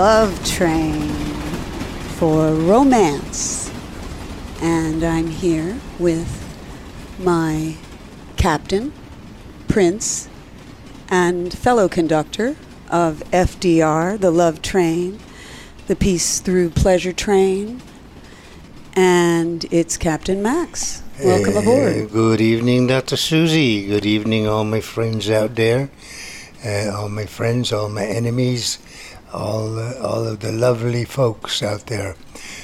Love Train for Romance. And I'm here with my captain, Prince, and fellow conductor of FDR, the Love Train, the Peace Through Pleasure Train, and it's Captain Max. Welcome aboard. Good evening, Dr. Suzy. Good evening, all my friends out there. Uh, all my friends, all my enemies, all, uh, all of the lovely folks out there.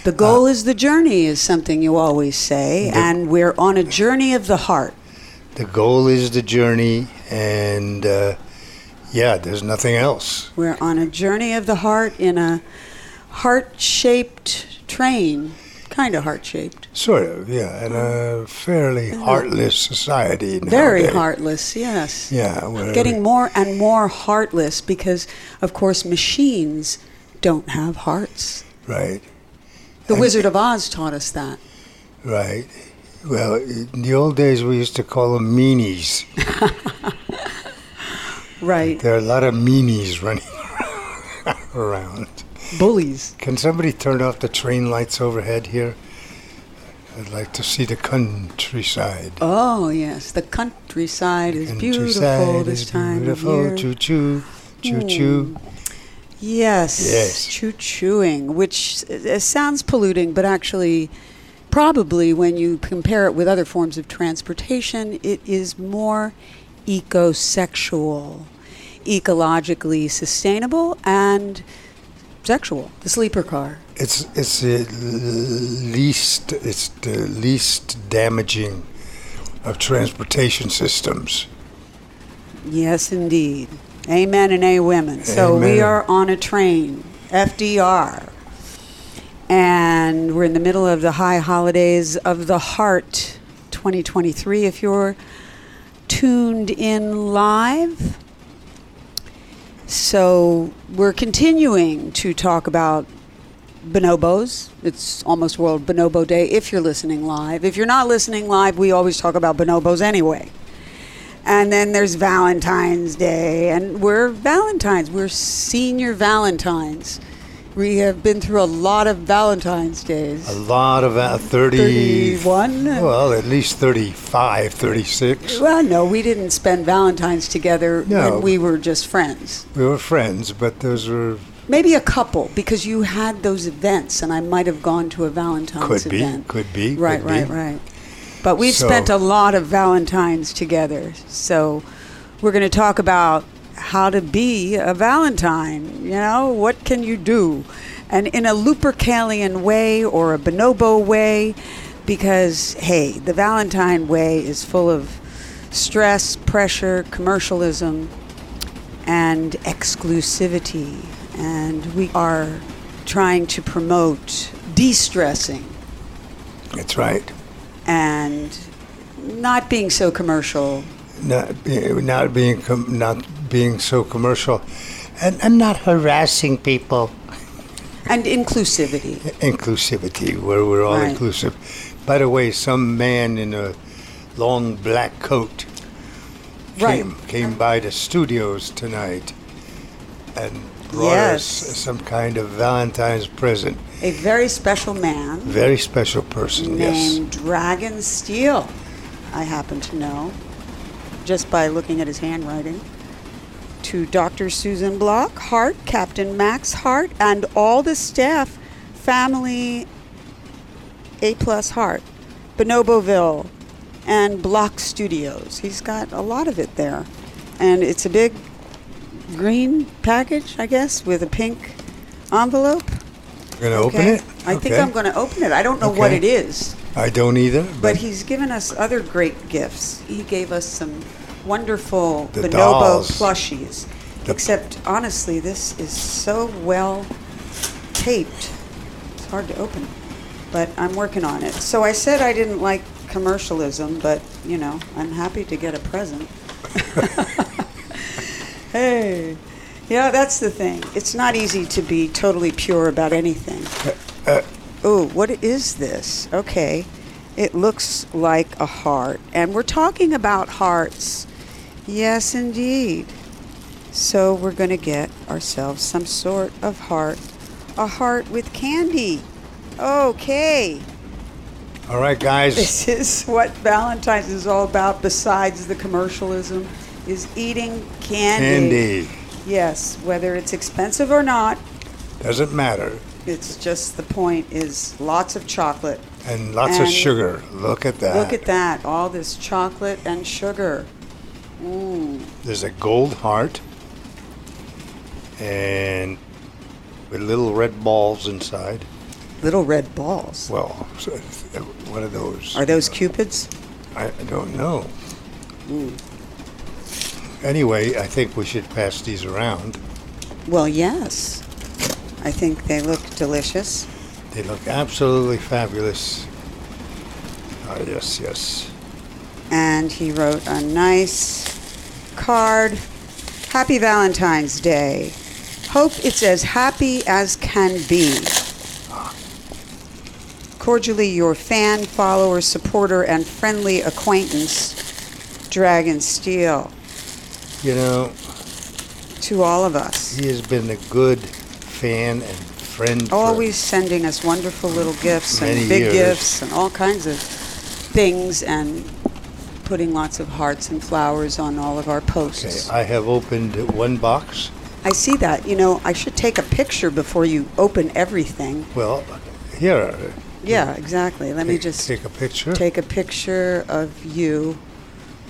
The goal is the journey, is something you always say, The- and we're on a journey of the heart. The goal is the journey, and uh, yeah, there's nothing else. We're on a journey of the heart in a heart shaped train, kind of heart shaped. Sort of, yeah, in a fairly heartless society. Very heartless, yes. Yeah, where Getting more and more heartless because, of course, machines don't have hearts. Right, The And- Wizard of Oz taught us that. right. Well, in the old days, we used to call them meanies. Right. There are a lot of meanies running around. Bullies. Can somebody turn off the train lights overhead here? I'd like to see the countryside. Oh, yes. The countryside is beautiful this is time beautiful. of year. Choo choo, choo choo. Yes. Yes. Choo chooing, which uh, sounds polluting, but actually, probably when you compare it with other forms of transportation, it is more ecosexual, ecologically sustainable, and sexual. The sleeper car. It's it's the least it's the least damaging of transportation systems. Yes, indeed. Amen and a women. So we are on a train, FDR. And we're in the middle of the high holidays of the heart 2023. If you're tuned in live, so we're continuing to talk about bonobos. It's almost World Bonobo Day if you're listening live. If you're not listening live, we always talk about bonobos anyway. And then there's Valentine's Day, and we're Valentines. We're senior Valentines. We have been through a lot of Valentine's Days. A lot of uh, 30 31? Well, at least 35, 36. Well, no, we didn't spend Valentine's together No. when we were just friends. We were friends, but those were Maybe a couple, because you had those events, and I might have gone to a Valentine's could be, event. could be, Right, could right, be. right. But we've So- spent a lot of Valentines together. So we're going to talk about how to be a Valentine. You know, what can you do? And in a Lupercalian way or a bonobo way, because, hey, the Valentine way is full of stress, pressure, commercialism, and exclusivity. And we are trying to promote de stressing That's right. and not being so commercial. Not not being com- not being so commercial, and, and not harassing people. And inclusivity. Inclusivity, where we're all Right. inclusive. By the way, some man in a long black coat Right. came came uh-huh. by the studios tonight and brought Yes. us some kind of Valentine's present. A very special man Very special person. yes. named Dragon Steel, I happen to know, just by looking at his handwriting. To Dr. Susan Block, Hart, Captain Max Hart, and all the staff, family A plus Hart, Bonoboville, and Block Studios. He's got a lot of it there. And it's a big green package, I guess, with a pink envelope. You're gonna open Okay. it? I think I'm going to open it. I don't know what it is, I don't either. but he's given us other great gifts. He gave us some wonderful The bonobo dolls. plushies. The- Except, honestly, this is so well taped. It's hard to open, but I'm working on it. So I said I didn't like commercialism, but you know, I'm happy to get a present. hey, yeah, that's the thing. It's not easy to be totally pure about anything. Uh, Oh, what is this? Okay. It looks like a heart. And we're talking about hearts. Yes, indeed. So we're going to get ourselves some sort of heart. A heart with candy. Okay. All right, guys. This is what Valentine's is all about besides the commercialism is eating candy. Candy. Yes, whether it's expensive or not, Doesn't matter. it's just the point is lots of chocolate. And lots And of sugar. Look at that. Look at that, all this chocolate and sugar. There's a gold heart. And with little red balls inside. Little red balls. Well, so- what are those? Are those cupids? I, I don't know. Anyway, I think we should pass these around. Well, yes. I think they look delicious. They look absolutely fabulous. Ah, yes, yes. And he wrote a nice card. Happy Valentine's Day. Hope it's as happy as can be. Cordially, your fan, follower, supporter, and friendly acquaintance, Dragon Steel. You know, To all of us. he has been a good fan and friend. Always sending us wonderful little gifts and big years. gifts and all kinds of things and putting lots of hearts and flowers on all of our Okay, posts. I have opened one box. I see that. You know, I should take a picture before you open everything. Well, here. Uh, yeah, exactly. Let me just take a picture. take a picture of you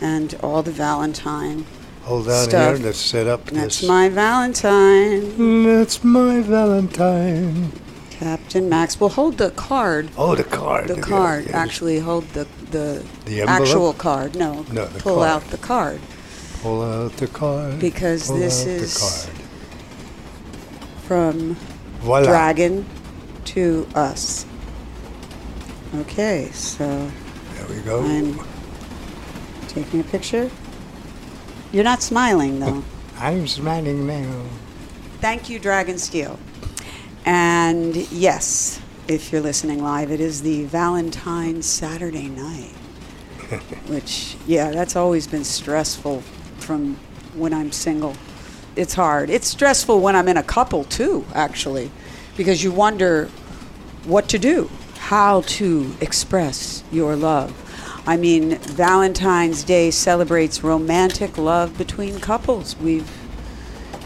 and all the Valentine. Hold on stuff. here. Let's set up That's this. my Valentine, That's my Valentine. Captain Max. Well, hold the card. Oh, the card. The Yeah, card. yeah. Actually, hold the the, The actual card. No, No, pull card. out the card Pull out the card. Because Pull this is- the card. from Voila. Dragon to us. Okay, so There we go. I'm taking a picture. You're not smiling though. I'm smiling now. Thank you, Dragon Steel. And yes, if you're listening live, it is the Valentine's Saturday night. Which, yeah, that's always been stressful from when I'm single. It's hard. It's stressful when I'm in a couple, too, actually, because you wonder what to do, how to express your love. I mean, Valentine's Day celebrates romantic love between couples. We've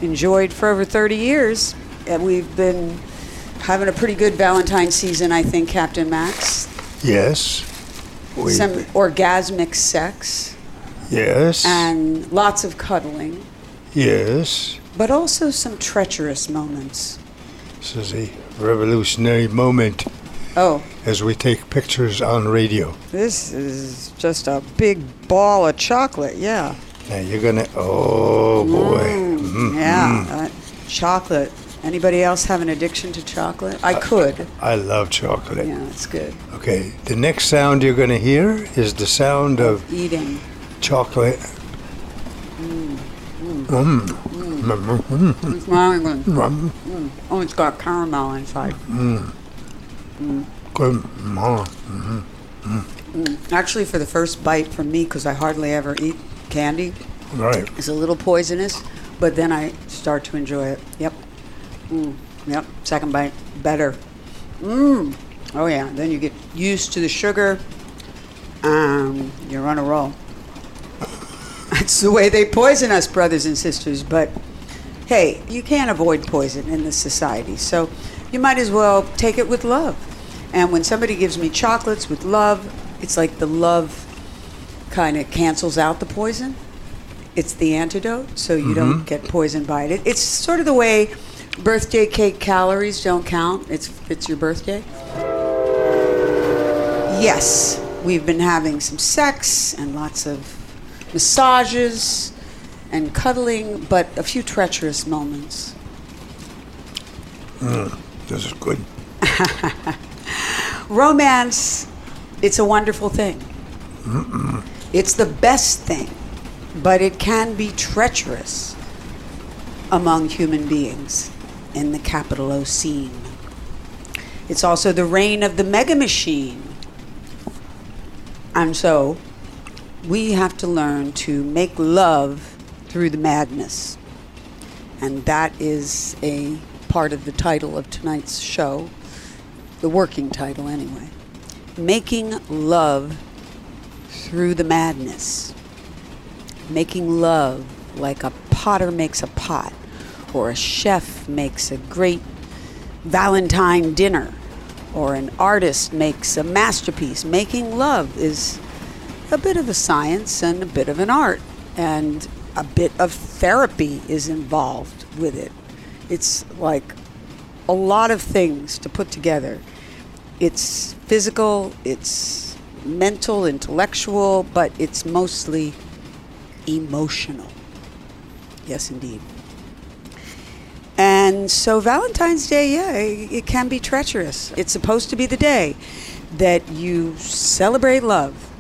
enjoyed for over 30 years, and we've been having a pretty good Valentine season, I think, Captain Max. Yes. We, Some orgasmic sex yes. and lots of cuddling, yes. but also some treacherous moments. This is a revolutionary moment Oh, as we take pictures on radio. this is just a big ball of chocolate, yeah. Now you're gonna. Oh boy. Mm, Yeah, uh, chocolate. Anybody else have an addiction to chocolate? I could. I love chocolate. Yeah, it's good. Okay. The next sound you're gonna hear is the sound of Eating. chocolate. Mm. Mm. Mm. Very. Mm. Oh, it's got caramel inside. Good. Mm. Actually, for the first bite from me, because I hardly ever eat candy, Right. it's a little poisonous, but then I start to enjoy it. Yep. Mm. Yep. Second bite, better. Mmm. Oh, yeah. Then you get used to the sugar. Um, you're on a roll. That's the way they poison us, brothers and sisters. But hey, you can't avoid poison in this society. So you might as well take it with love. And when somebody gives me chocolates with love, it's like the love kind of cancels out the poison. It's the antidote, so you don't get poisoned by it. It's sort of the way birthday cake calories don't count. It's it's your birthday. Yes, we've been having some sex and lots of massages and cuddling, but a few treacherous moments. Hmm, this is good. Romance, it's a wonderful thing. It's the best thing, but it can be treacherous among human beings in the Capitalocene. It's also the reign of the mega machine. And so we have to learn to make love through the madness. And that is a part of the title of tonight's show, the working title anyway. Making love through the madness. Making love like a potter makes a pot, or a chef makes a great Valentine dinner, or an artist makes a masterpiece. Making love is a bit of a science and a bit of an art, and a bit of therapy is involved with it. It's like a lot of things to put together. It's physical, it's mental, intellectual, but it's mostly emotional. Yes, indeed. And so Valentine's Day, yeah, it, it can be treacherous. It's supposed to be the day that you celebrate love.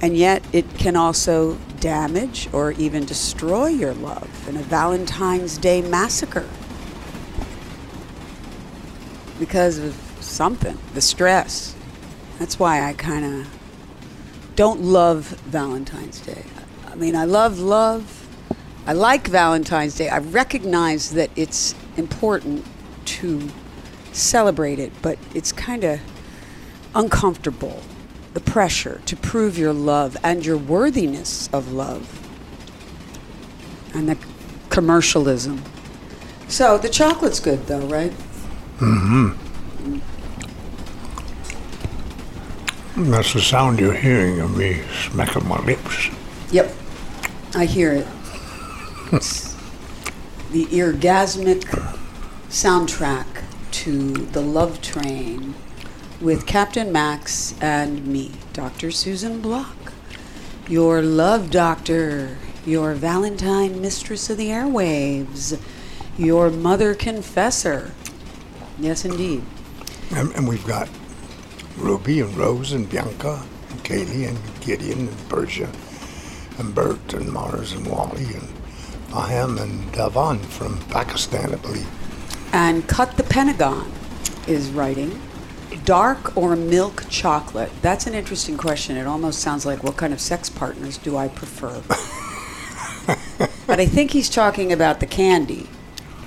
And yet it can also damage or even destroy your love in a Valentine's Day massacre because of something, the stress. That's why I kind of don't love Valentine's Day. I mean, I love love. I like Valentine's Day. I recognize that it's important to celebrate it, but it's kind of uncomfortable. The pressure to prove your love and your worthiness of love, and the commercialism. So the chocolate's good, though, right? Mm-hmm. That's the sound you're hearing of me smacking my lips. Yep, I hear it. The orgasmic soundtrack to The Love Train with Captain Max and me, Dr. Susan Block, your love doctor, your Valentine mistress of the airwaves, your mother confessor. Yes, indeed. And, and we've got Ruby and Rose and Bianca and Kaylee and Gideon and Persia and Bert and Mars and Wally and Faham and Davan from Pakistan, I believe. And Cut the Pentagon is writing dark or milk chocolate. That's an interesting question. It almost sounds like what kind of sex partners do I prefer? but I think he's talking about the candy.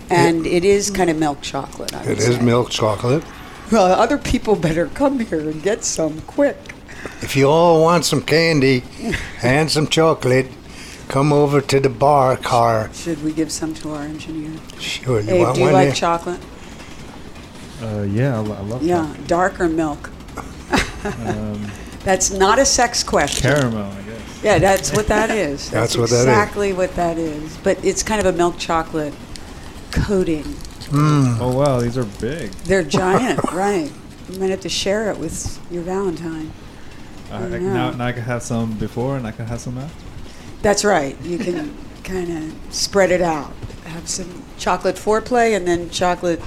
And it is kind of milk chocolate. I It is say. milk chocolate. Well, other people better come here and get some quick. If you all want some candy and some chocolate, come over to the bar car. Should we give some to our engineer? Sure, you Abe, want do you one? like there? chocolate? Uh, yeah, I, lo- I love Yeah, dark or milk? Um, That's not a sex question. caramel, I guess. Yeah, that's what that is. That's what that is. exactly what that is. But it's kind of a milk chocolate coating. Mm. Oh wow, these are big. They're giant, right? You might have to share it with your Valentine. I, I, now, now I can have some before and I can have some after. That's right. You can kind of spread it out. Have some chocolate foreplay and then chocolate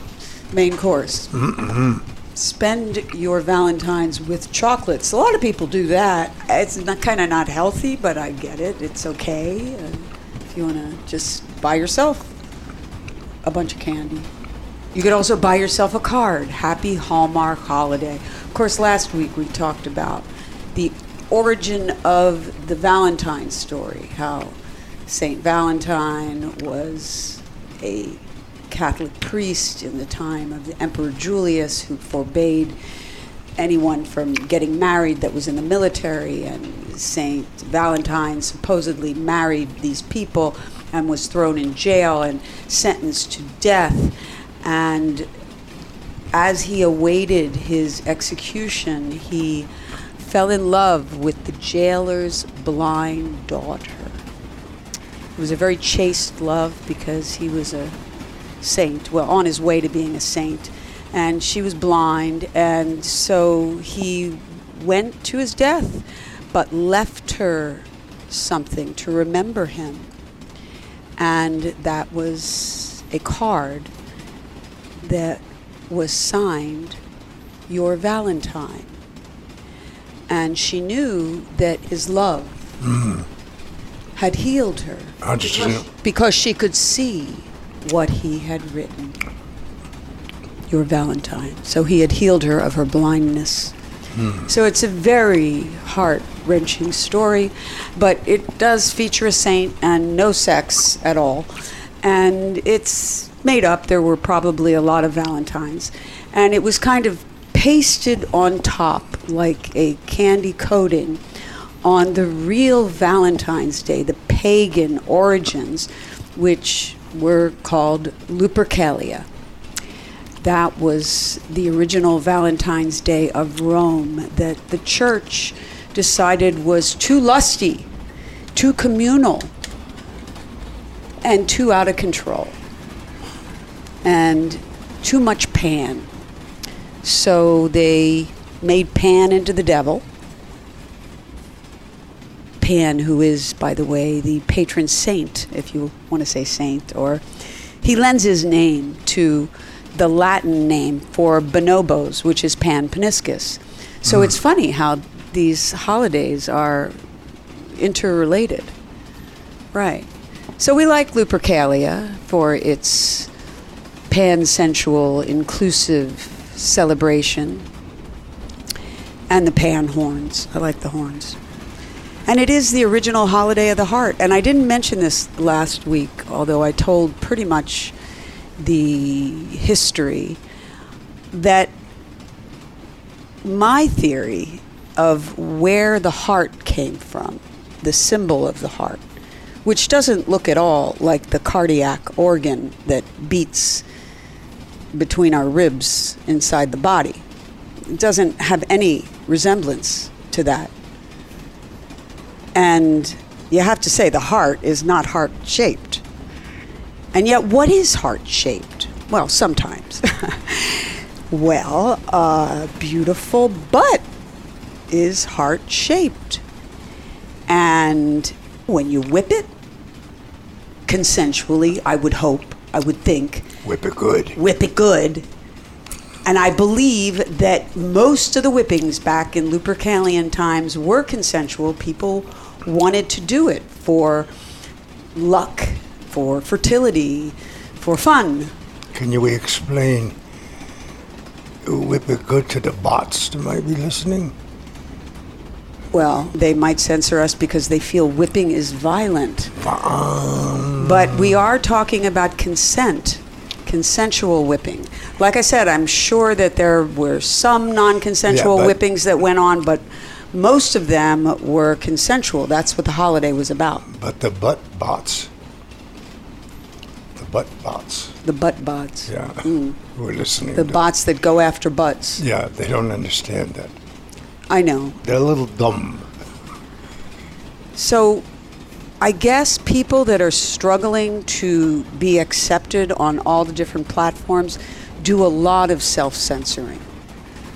main course. Mm-mm. Spend your Valentines with chocolates. A lot of people do that. It's not kind of not healthy, but I get it. It's okay uh, if you want to just buy yourself a bunch of candy. You could also buy yourself a card. Happy Hallmark holiday. Of course, last week we talked about the origin of the Valentine story, how St. Valentine was a Catholic priest in the time of the Emperor Julius who forbade anyone from getting married that was in the military, and Saint Valentine supposedly married these people and was thrown in jail and sentenced to death. And as he awaited his execution, he fell in love with the jailer's blind daughter. It was a very chaste love because he was a saint, well, on his way to being a saint, and she was blind, and so he went to his death, but left her something to remember him. And that was a card that was signed Your Valentine. And she knew that his love Mm. had healed her I just, you know, because she could see what he had written. Your Valentine. So he had healed her of her blindness. So it's a very heart wrenching story, but it does feature a saint and no sex at all. and it's made up. There were probably a lot of Valentines, and it was kind of pasted on top like a candy coating on the real Valentine's Day, the pagan origins, which were called Lupercalia. That was the original Valentine's Day of Rome that the church decided was too lusty, too communal, and too out of control, and too much Pan. So they made Pan into the devil. Pan, who is, by the way, the patron saint, if you want to say saint, or he lends his name to the Latin name for bonobos, which is Pan Paniscus. So hmm. it's funny how these holidays are interrelated. Right. So we like Lupercalia for its pansensual, inclusive celebration, and the pan horns. I like the horns. And it is the original holiday of the heart. And I didn't mention this last week, although I told pretty much the history that my theory of where the heart came from, the symbol of the heart, which doesn't look at all like the cardiac organ that beats between our ribs inside the body. It doesn't have any resemblance to that. And you have to say the heart is not heart shaped. And yet, what is heart shaped? Well, sometimes. well, a beautiful butt is heart shaped. And when you whip it, consensually, I would hope, I would think, Whip it good. whip it good. And I believe that most of the whippings back in Lupercalian times were consensual. People wanted to do it for luck, for fertility, for fun. Can you explain whip it good to the bots that might be listening? Well, they might censor us because they feel whipping is violent. Um, But we are talking about consent, consensual whipping. Like I said, I'm sure that there were some non consensual Yeah, whippings that went on, but most of them were consensual. That's what the holiday was about but the butt bots. The butt bots. the butt bots. Yeah. Mm. Who are listening. The bots that go after butts. Yeah, they don't understand that. I know. They're a little dumb. So I guess people that are struggling to be accepted on all the different platforms do a lot of self censoring.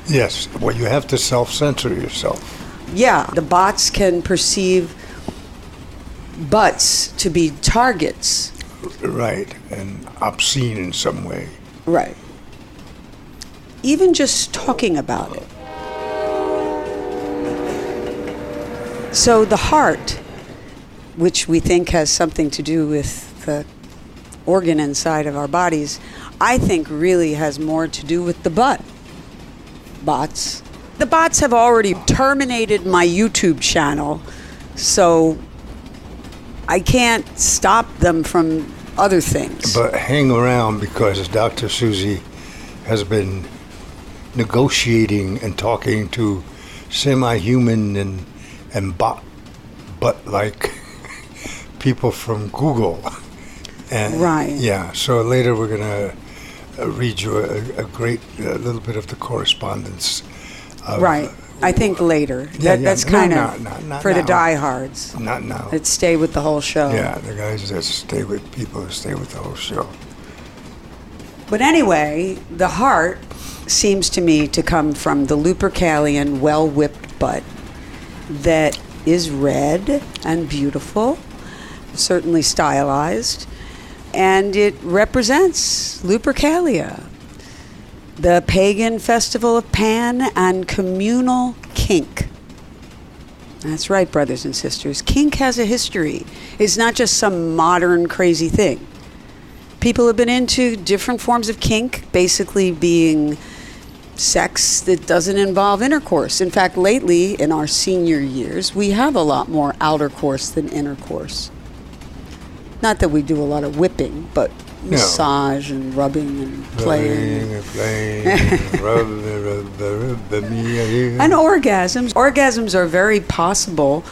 Yes, well, you have to self censor yourself. Yeah, the bots can perceive butts to be targets. Right, and obscene in some way. Right. Even just talking about it. So the heart, which we think has something to do with the organ inside of our bodies, I think really has more to do with the butt. Bots. The bots have already terminated my YouTube channel, so I can't stop them from other things. But hang around because Dr. Suzy has been negotiating and talking to semi-human and and bot but like people from Google. And Right. Yeah. So later we're gonna uh, read you a, a great uh, little bit of the correspondence. Of, Right. I think later. Yeah, that, yeah. That's No, kind of no, for the now. diehards Not now. that stay with the whole show. yeah, the guys that stay with people that stay with the whole show. But anyway, the heart seems to me to come from the Lupercalian well whipped butt that is red and beautiful, certainly stylized, and it represents Lupercalia, the pagan festival of Pan and communal kink. That's right, brothers and sisters. Kink has a history. It's not just some modern crazy thing. People have been into different forms of kink, basically being sex that doesn't involve intercourse. In fact, lately in our senior years, we have a lot more outer course than intercourse. Not that we do a lot of whipping, but No. massage and rubbing and playing. Playing and playing. And orgasms. Orgasms are very possible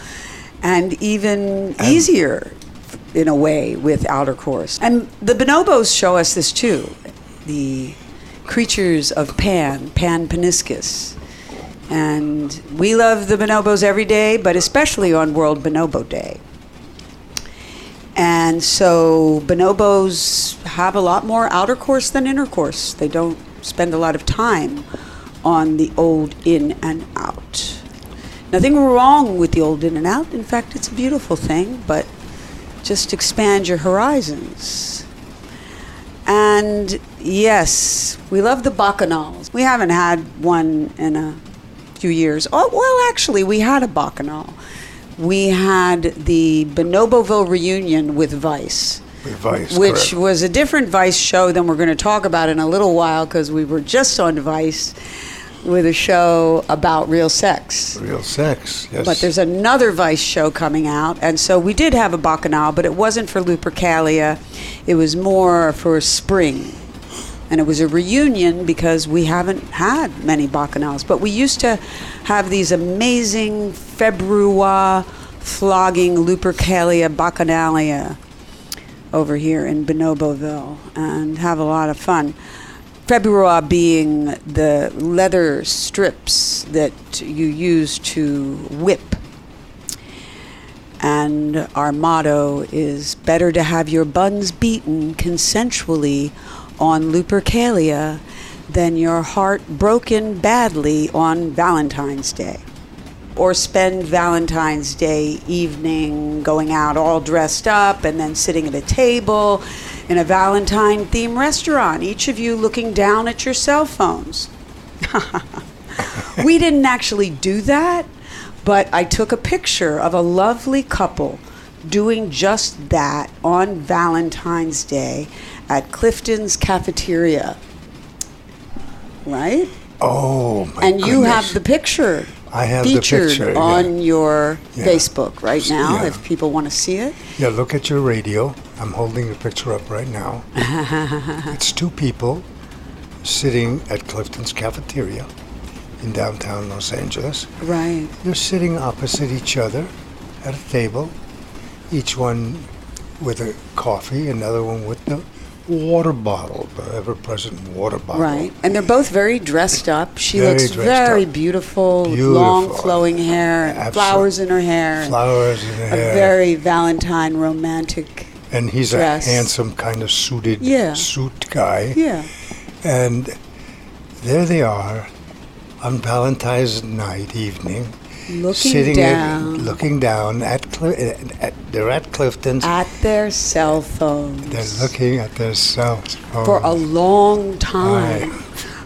and even easier in a way with outer course. And the bonobos show us this too. The creatures of Pan, Pan paniscus. And we love the bonobos every day, but especially on World Bonobo Day. And so bonobos have a lot more outer course than inner course. They don't spend a lot of time on the old in and out. Nothing wrong with the old in and out. In fact, it's a beautiful thing, but just expand your horizons. And yes, we love the bacchanals. We haven't had one in a few years. Oh, well, actually, we had a bacchanal. We had the Bonoboville reunion with Vice With Vice, which correct. was a different Vice show than we're going to talk about in a little while because we were just on Vice with a show about real sex. Real sex, yes. But there's another Vice show coming out, and so we did have a bacchanal, but it wasn't for Lupercalia. It was more for spring. And it was a reunion because we haven't had many bacchanals. But we used to have these amazing February flogging Lupercalia bacchanalia over here in Bonoboville and have a lot of fun. Februa being the leather strips that you use to whip. And our motto is better to have your buns beaten consensually on Lupercalia than your heart broken badly on Valentine's Day. Or spend Valentine's Day evening going out all dressed up and then sitting at a table in a Valentine themed restaurant, each of you looking down at your cell phones. we didn't actually do that, but I took a picture of a lovely couple doing just that on Valentine's Day at Clifton's Cafeteria. Right? oh, my and you goodness. have the picture I have the featured picture, yeah. on your Yeah. Facebook right now Yeah. if people want to see it. Yeah, look at your radio. I'm holding the picture up right now. it's two people sitting at Clifton's cafeteria in downtown Los Angeles. Right. They're sitting opposite each other at a table, each one with a coffee, another one with the water bottle, the ever-present water bottle. Right. And they're both very dressed up. She Very looks very beautiful, with Beautiful. long flowing hair Absolute- flowers in her hair. Flowers in the a hair. very Valentine romantic. and he's dress. a handsome kind of suited Yeah. suit guy. Yeah. And there they are on Valentine's night evening, Looking sitting down At, looking down at, Cli- at they're at Clifton's. at their cell phones. they're looking at their cell phones. for a long time. Right.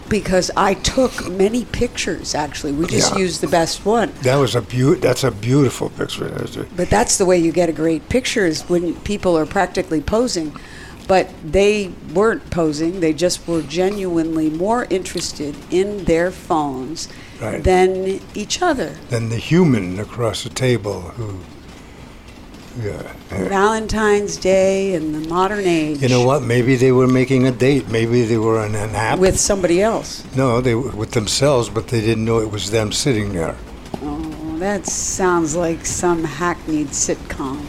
Because I took many pictures actually. We just Yeah. used the best one. That was a beau- That's a beautiful picture. But that's the way you get a great picture is when people are practically posing. But they weren't posing, they just were genuinely more interested in their phones Right. than each other. Then the human across the table who, yeah. Valentine's Day in the modern age. You know what? Maybe they were making a date. Maybe they were on an app. With somebody else. no, they were with themselves, but they didn't know it was them sitting there. Oh, that sounds like some hackneyed sitcom.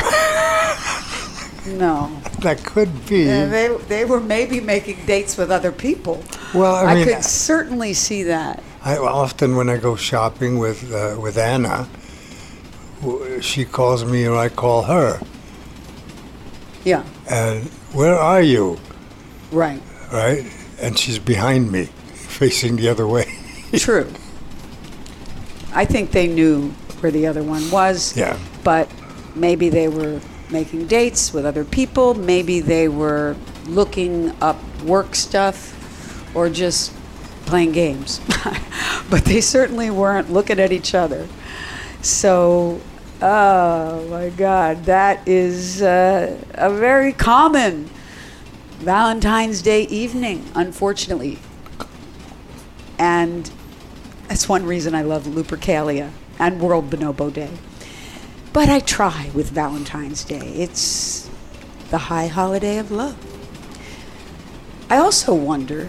no. That could be. Yeah, they, they were maybe making dates with other people. well, I I, mean, could certainly see that. I often when I go shopping with uh, with Anna, she calls me or I call her, Yeah, and where are you? right. Right, and she's behind me, facing the other way. True. I think they knew where the other one was. Yeah. But maybe they were making dates with other people. Maybe they were looking up work stuff or just playing games. but they certainly weren't looking at each other. So, oh my God, that is uh, a very common Valentine's Day evening, unfortunately. And that's one reason I love Lupercalia and World Bonobo Day. But I try with Valentine's Day. It's the high holiday of love. I also wonder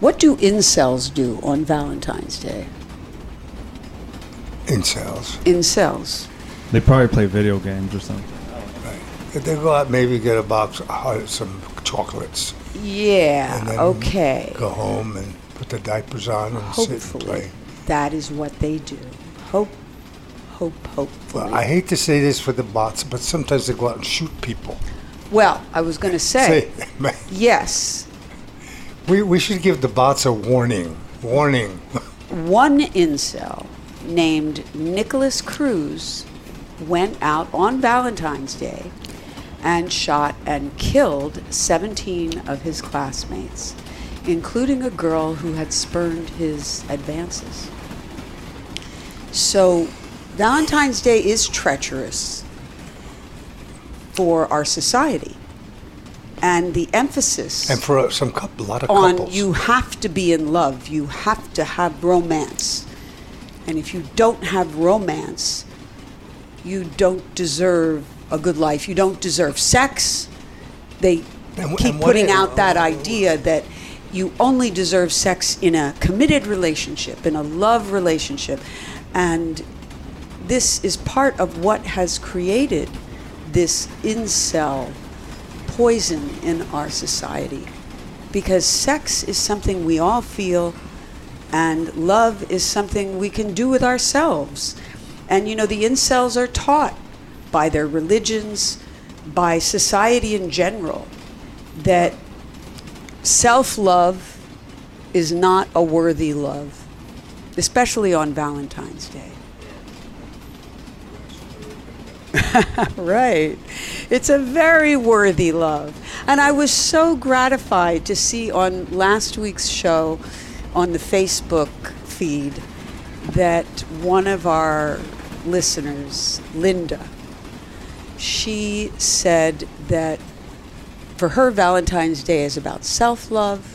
what do incels do on Valentine's Day? Incels. Incels. They probably play video games or something. Right. They go out, maybe get a box of uh, some chocolates. Yeah, and then okay. Go home and put the diapers on and sit and Hopefully, play. that is what they do. Hope, hope, hopefully. Well, I hate to say this for the bots, but sometimes they go out and shoot people. Well, I was going to say, Say, yes, we, we should give the bots a warning. Warning. one incel named Nikolas Cruz went out on Valentine's Day and shot and killed 17 of his classmates, including a girl who had spurned his advances. So, Valentine's Day is treacherous for our society. And the emphasis And for some couple, a lot of on couples. you have to be in love, you have to have romance. And if you don't have romance, you don't deserve a good life. You don't deserve sex. They And keep and putting is- out that idea that you only deserve sex in a committed relationship, in a love relationship. And this is part of what has created this incel poison in our society. Because sex is something we all feel, and love is something we can do with ourselves. And you know, the incels are taught by their religions, by society in general, that self love is not a worthy love, especially on Valentine's Day. right. It's a very worthy love. And I was so gratified to see on last week's show on the Facebook feed that one of our listeners, Linda, she said that for her, Valentine's Day is about self love.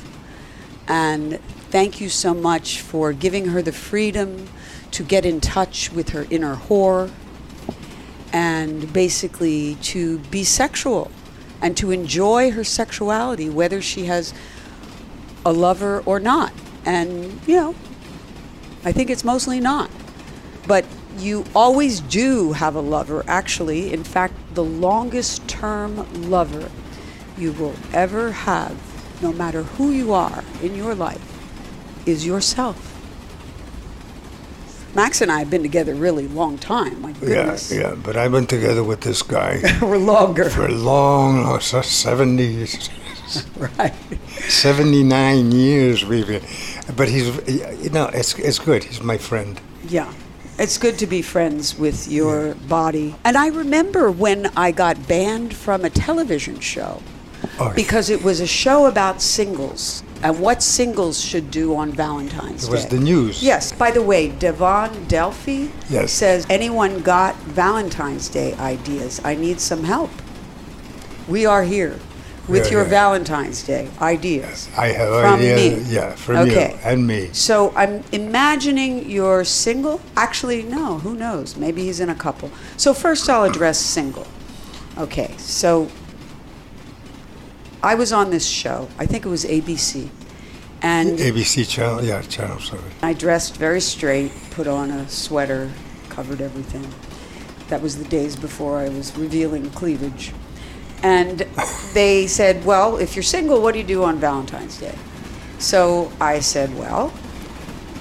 And thank you so much for giving her the freedom to get in touch with her inner whore and basically to be sexual and to enjoy her sexuality, whether she has a lover or not. And, you know, I think it's mostly not. But you always do have a lover, actually. In fact, the longest term lover you will ever have, no matter who you are in your life, is yourself. Max and I have been together a really long time. My yeah, goodness. yeah. yeah. But I've been together with this guy We're longer. for long, so 70, right. 79 years we've been. But he's, you know, it's, it's good. He's my friend. Yeah. It's good to be friends with your body. And I remember when I got banned from a television show Oh, because it was a show about singles and what singles should do on Valentine's Day. It was Day. the news. Yes. By the way, Devon Delphi Yes. says, anyone got Valentine's Day ideas? I need some help. We are here with Yeah, your yeah. Valentine's Day ideas. I have From idea. me. Yeah, from Okay. you and me. So I'm imagining you're single. Actually, no, who knows? Maybe he's in a couple. So first I'll address single. Okay, so I was on this show. I think it was ABC. And ABC channel, yeah, channel sorry. I dressed very straight, put on a sweater, covered everything. That was the days before I was revealing cleavage. And they said, Well, if you're single, what do you do on Valentine's Day? So I said, Well,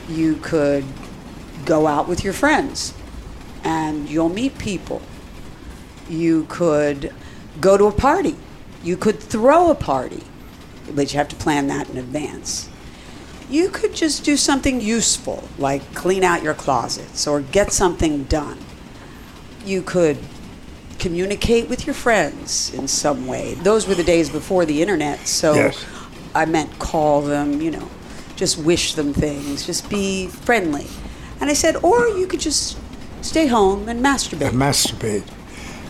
you could go out with your friends and you'll meet people. You could go to a party. You could throw a party, but you have to plan that in advance you could just do something useful, like clean out your closets or get something done. You could communicate with your friends in some way. Those were the days before the internet, so Yes. I meant call them, you know, just wish them things, just be friendly. And I said, or you could just stay home and masturbate. and masturbate.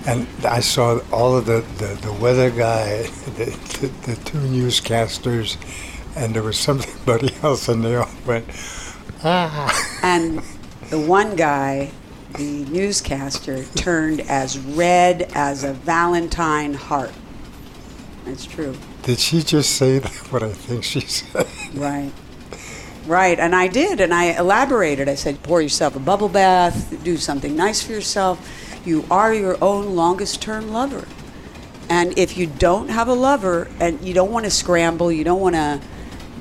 And I saw all of the, the, the weather guy, the, the, the two newscasters, and there was somebody else, and they all went, ah. And the one guy the newscaster, turned as red as a Valentine heart. That's true. Did she just say that, what I think she said? Right. Right, and I did, and I elaborated. I said, pour yourself a bubble bath, do something nice for yourself. You are your own longest term lover. And if you don't have a lover and you don't want to scramble, you don't want to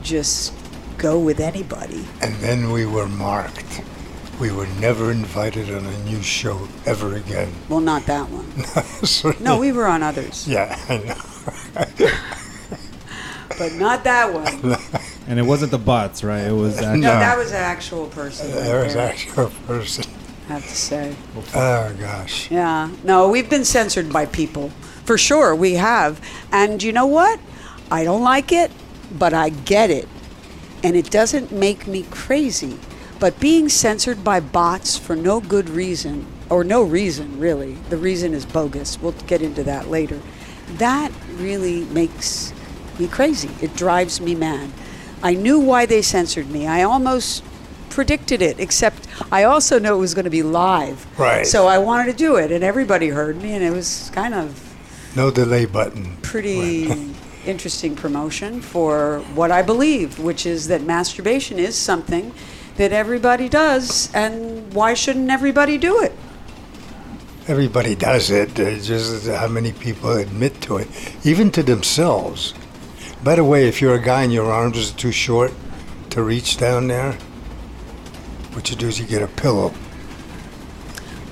just go with anybody. And then we were marked. We were never invited on a new show ever again. Well, not that one. No, we were on others, Yeah, I know. but not that one. And it wasn't the bots, right? It was actually. No, No. that was an actual person. right There was there, actually a person. I have to say. Oh, gosh. Yeah. No, we've been censored by people. For sure, we have. And you know what? I don't like it, but I get it. And it doesn't make me crazy. But being censored by bots for no good reason, or no reason really, the reason is bogus. We'll get into that later. That really makes me crazy. It drives me mad. I knew why they censored me. I almost predicted it, except I also know it was going to be live. Right. So I wanted to do it, and everybody heard me, and it was kind of No delay button. pretty interesting promotion for what I believe, which is that masturbation is something that everybody does, and why shouldn't everybody do it? Everybody does it. It's just how many people admit to it, even to themselves. By the way, if you're a guy and your arms are too short to reach down there, what you do is you get a pillow.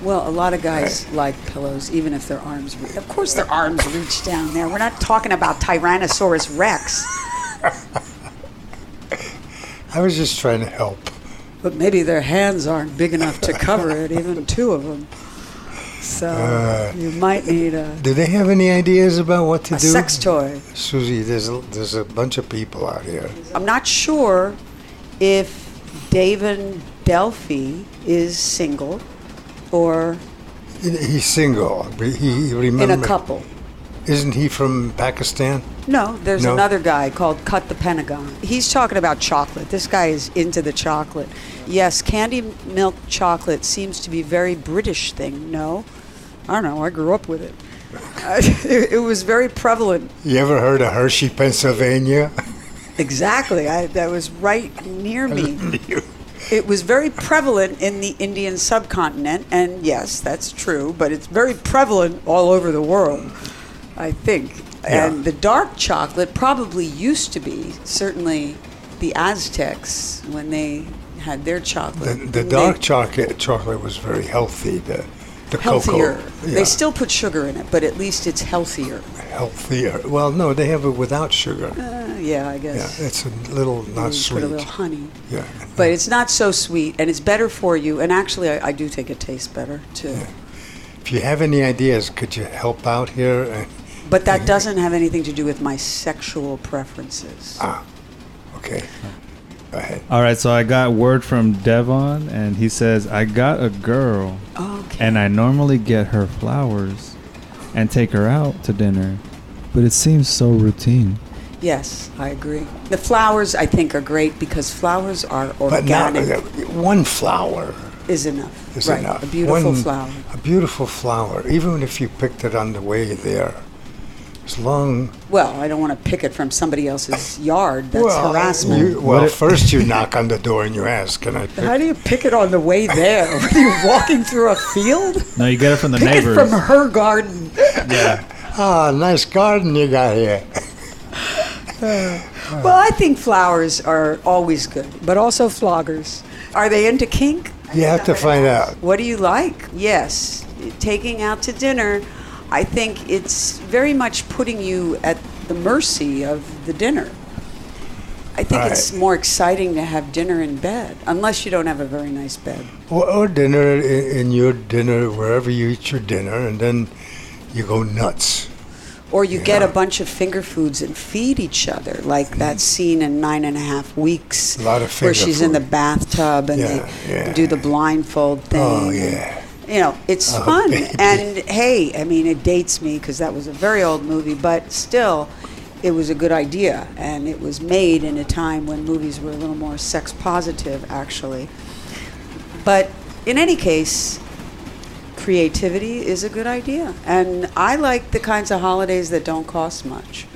Well, a lot of guys like pillows, even if their arms. Re- of course, their arms reach down there. We're not talking about Tyrannosaurus Rex, I was just trying to help. but maybe their hands aren't big enough to cover it, even two of them. So Uh, you might need a, Do they have any ideas about what to a do? sex toy. Suzy, there's a, there's a bunch of people out here. I'm not sure if David Delphi is single or He's single. He, remember. in a couple. Isn't he from Pakistan? No, there's No? another guy called Cut the Pentagon. He's talking about chocolate. This guy is into the chocolate. Yes, candy milk chocolate seems to be a very British thing. No, I don't know. I grew up with it. it, it was very prevalent. You ever heard of Hershey, Pennsylvania? Exactly. I, that was right near me. It was very prevalent in the Indian subcontinent, and yes, that's true, but it's very prevalent all over the world, I think. Yeah. And the dark chocolate probably used to be, certainly the Aztecs, when they had their chocolate. the they- dark chocolate chocolate was very healthy. The the Healthier. cocoa, They still put sugar in it, but at least it's healthier. healthier. Well, no, they have it without sugar. Uh, yeah, I guess. Yeah, it's a little not sweet. Put a little honey. Yeah, But it's not so sweet, and it's better for you. And actually, I, I do think it tastes better too. if you have any ideas, could you help out here? But that doesn't have anything to do with my sexual preferences. Ah, okay. Go ahead. All right, so I got word from Devon, and he says I got a girl, Okay. and I normally get her flowers, and take her out to dinner, but it seems so routine. yes, I agree. The flowers, I think, are great because flowers are But now, organic. uh, one flower is enough. is right. enough. A beautiful One- flower. A beautiful flower, even if you picked it on the way there, as long. Well, I don't want to pick it from somebody else's yard. That's well, harassment. You, well, What first you knock on the door and you ask, "Can I pick?" How do you pick it on the way there? Are you walking through a field? No, you get it from the Pick neighbors. it from her garden. yeah. Ah, nice garden you got here. Well, I think flowers are always good, but also floggers. Are they into kink? You have to find out. What do you like? Yes, taking out to dinner. I think it's very much putting you at the mercy of the dinner. I think it's more exciting to have dinner in bed, unless you don't have a very nice bed. Or, or dinner in, in your dinner, wherever you eat your dinner, and then you go nuts. Or you get a bunch of finger foods and feed each other, like that mm. scene in Nine and a Half Weeks, A lot of where she's in the bathtub and Yeah, they yeah. do the blindfold oh, thing. Oh, yeah. You know, it's Oh, fun. baby. And hey, I mean, it dates me because that was a very old movie, but still, it was a good idea. And it was made in a time when movies were a little more sex positive, actually. But in any case, creativity is a good idea. And I like the kinds of holidays that don't cost much.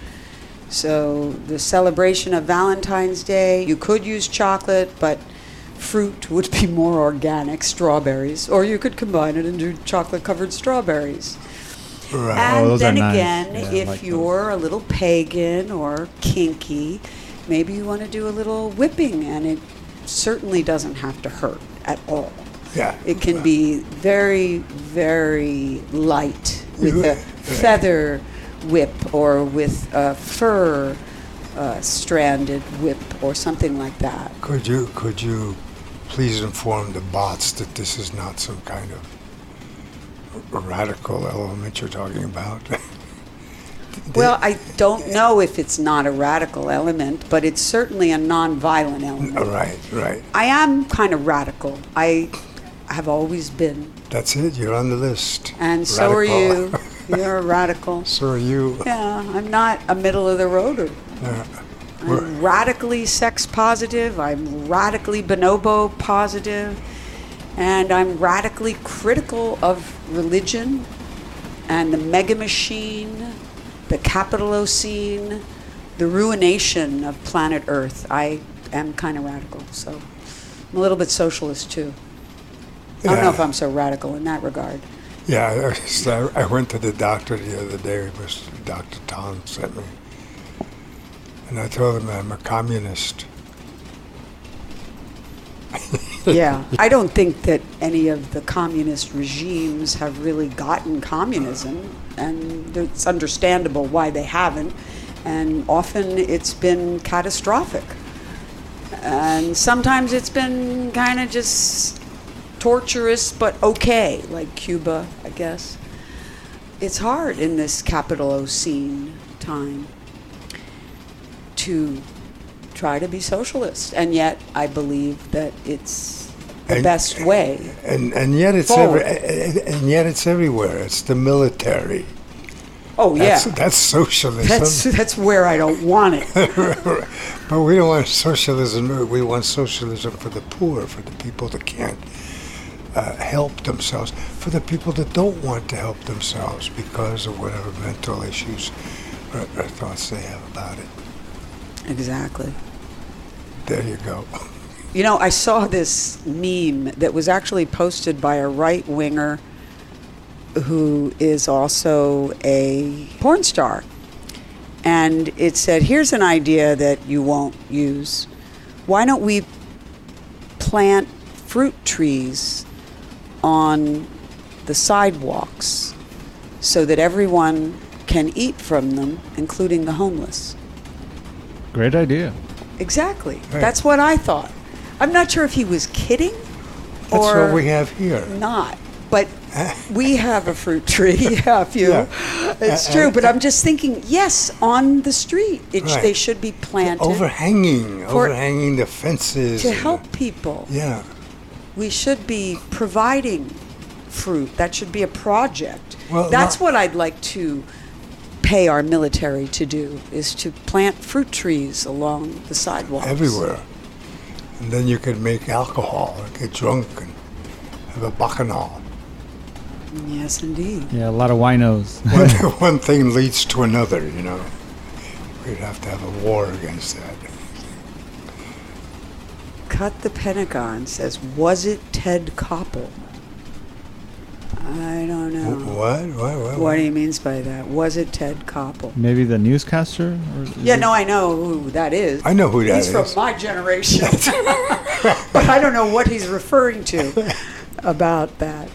So the celebration of Valentine's Day, you could use chocolate, but fruit would be more organic, strawberries, or you could combine it and do chocolate covered strawberries. Right. And Oh, those then are nice. again, Yeah, I if like you're a little pagan or kinky, maybe you want to do a little whipping, and it certainly doesn't have to hurt at all. yeah. It can be very, very light with a feather whip or with a fur uh, stranded whip or something like that. Could you could you please inform the bots that this is not some kind of radical element you're talking about? Well, I don't know if it's not a radical element, but it's certainly a nonviolent element. Uh, right, right. I am kind of radical. I have always been, That's it. You're on the list. and so are you. You're a radical. so are you. Yeah, I'm not a middle of the roader. Yeah. I'm radically sex positive. I'm radically bonobo positive, and I'm radically critical of religion and the mega machine, the capitalocene, the ruination of planet Earth. I am kind of radical, so I'm a little bit socialist too. I don't know if I'm so radical in that regard. Yeah, I, I went to the doctor the other day. It was Dr. Tom sent me. And I told him I'm a communist. yeah, I don't think that any of the communist regimes have really gotten communism, and it's understandable why they haven't. And often it's been catastrophic. And sometimes it's been kind of just torturous, but okay, like Cuba, I guess. It's hard in this Capitalocene time to try to be socialist, and yet I believe that it's the And- best way. And and yet it's Forward. every, and yet it's everywhere. It's the military. Oh yeah, That's, that's socialism. that's that's where I don't want it. but we don't want socialism. We want socialism for the poor, for the people that can't uh, help themselves, for the people that don't want to help themselves because of whatever mental issues or, or thoughts they have about it. Exactly. There you go. You know, I saw this meme that was actually posted by a right winger who is also a porn star. And it said, Here's an idea that you won't use. Why don't we plant fruit trees on the sidewalks so that everyone can eat from them, including the homeless? Great idea. Exactly. Right. That's what I thought. I'm not sure if he was kidding That's or what we have here. not, but we have a fruit tree. Yeah, a few. Yeah. It's Uh, true, uh, but I'm just thinking, yes, on the street, it sh- they should be planted Overhanging, For- overhanging the fences. to and- help people. Yeah. We should be providing fruit. That should be a project. Well, That's not- what I'd like to pay our military to do is to plant fruit trees along the sidewalks. everywhere. And then you could make alcohol and get drunk and have a bacchanal. Yes, indeed. Yeah, a lot of winos. one, one thing leads to another, you know. We'd have to have a war against that. Cut the Pentagon says, was it Ted Koppel? I don't know. What? What? What? What he means by that. Was it Ted Koppel? Maybe the newscaster? Or Yeah, it- no, I know who that is. I know who that he's is. from my generation. but I don't know what he's referring to about that.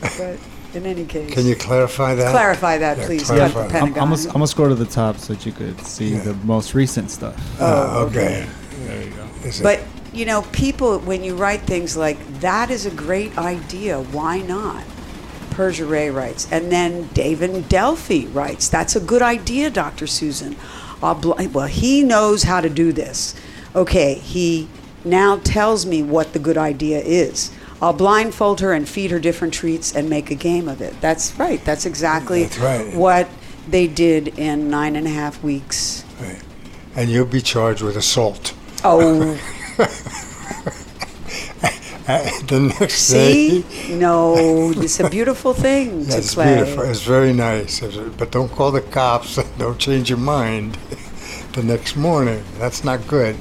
But in any case, Can you clarify that? clarify that, Yeah, please? clarify Cut the that. I'm, I'm, Pentagon. gonna, I'm gonna scroll to the top so that you could see Yeah. the most recent stuff. Oh, oh okay. There you go. Is it- But you know, people when you write things like that is a great idea. Why not? Ray writes, and then David Delphi writes, "That's a good idea, Dr. Susan." I'll well, he knows how to do this. Okay, he now tells me what the good idea is. I'll blindfold her and feed her different treats and make a game of it. That's right. That's exactly That's right. what they did in nine and a half weeks. Right. And you'll be charged with assault. Oh, the next See? day. No, it's a beautiful thing Yeah, to it's play. beautiful. It's very nice. But don't call the cops. Don't change your mind the next morning. That's not good.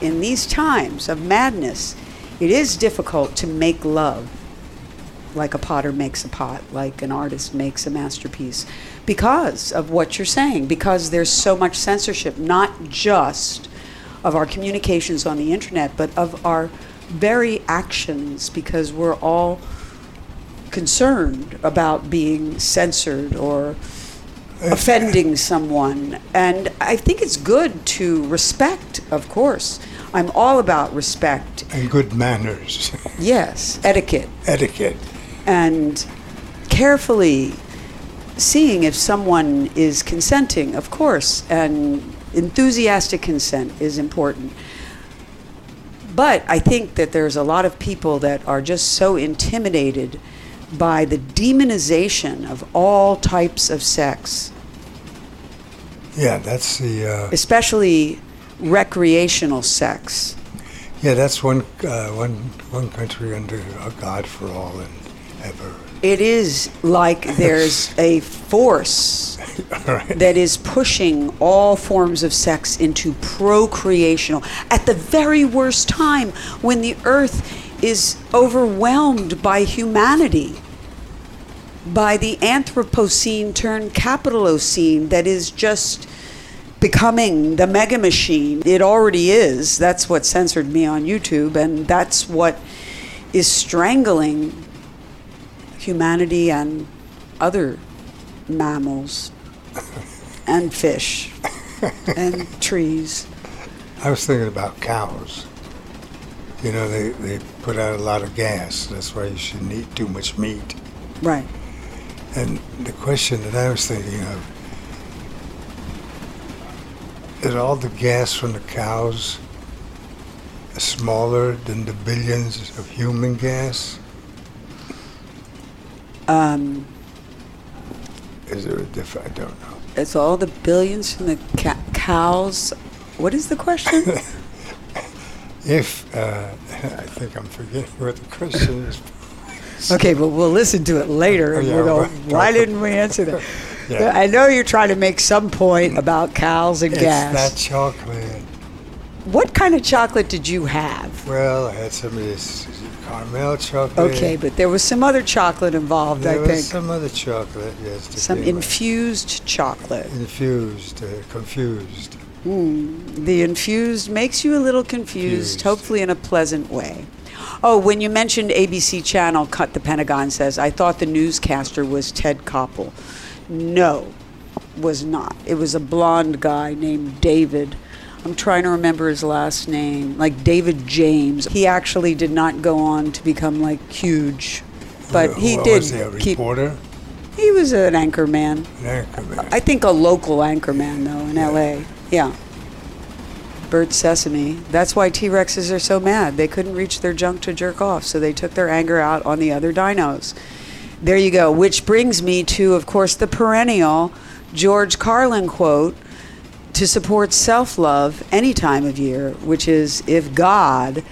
In these times of madness, it is difficult to make love like a potter makes a pot, like an artist makes a masterpiece, because of what you're saying, because there's so much censorship, not just of our communications on the internet, but of our very actions, because we're all concerned about being censored or offending someone. And I think it's good to respect, of course. I'm all about respect. And good manners, Yes, etiquette. etiquette. And carefully seeing if someone is consenting, of course, and enthusiastic consent is important. But I think that there's a lot of people that are just so intimidated by the demonization of all types of sex, Yeah, that's the. Uh, especially recreational sex. yeah, that's one uh, one one country under a God for all and ever. It is like there's a force right. that is pushing all forms of sex into procreational. At the very worst time when the earth is overwhelmed by humanity by the anthropocene turned capitalocene that is just becoming the mega machine. It already is. That's what censored me on youtube and that's what is strangling humanity and other mammals and fish and trees. I was thinking about cows. You know, they, they put out a lot of gas. That's why you shouldn't eat too much meat. Right. And the question that I was thinking of is all the gas from the cows smaller than the billions of human gas? Um, Is there a difference? I don't know. it's all the billions from the ca- cows. What is the question? If, uh, I think I'm forgetting what the question is. okay, but we'll listen to it later and yeah, we'll go, right. why didn't we answer that? Yeah. I know you're trying to make some point about cows and It's gas. that chocolate. What kind of chocolate did you have? Well, I had some of this caramel chocolate. Okay, but there was some other chocolate involved, There I think. some other chocolate, yes. Some infused chocolate. infused, uh, confused. Hmm. The infused makes you a little confused, Confused. hopefully in a pleasant way. Oh, when you mentioned ABC Channel, Cut the Pentagon says, I thought the newscaster was Ted Koppel. No, was not. It was a blonde guy named David. I'm trying to remember his last name, like David James. He actually did not go on to become like huge, but he what did Was he a keep. He was an anchor man. An. I think a local anchorman though in L.A. Yeah. Bert Sesame. That's why T Rexes are so mad. They couldn't reach their junk to jerk off, so they took their anger out on the other dinos. There you go. Which brings me to, of course, the perennial George Carlin quote to support self love any time of year, which is if God,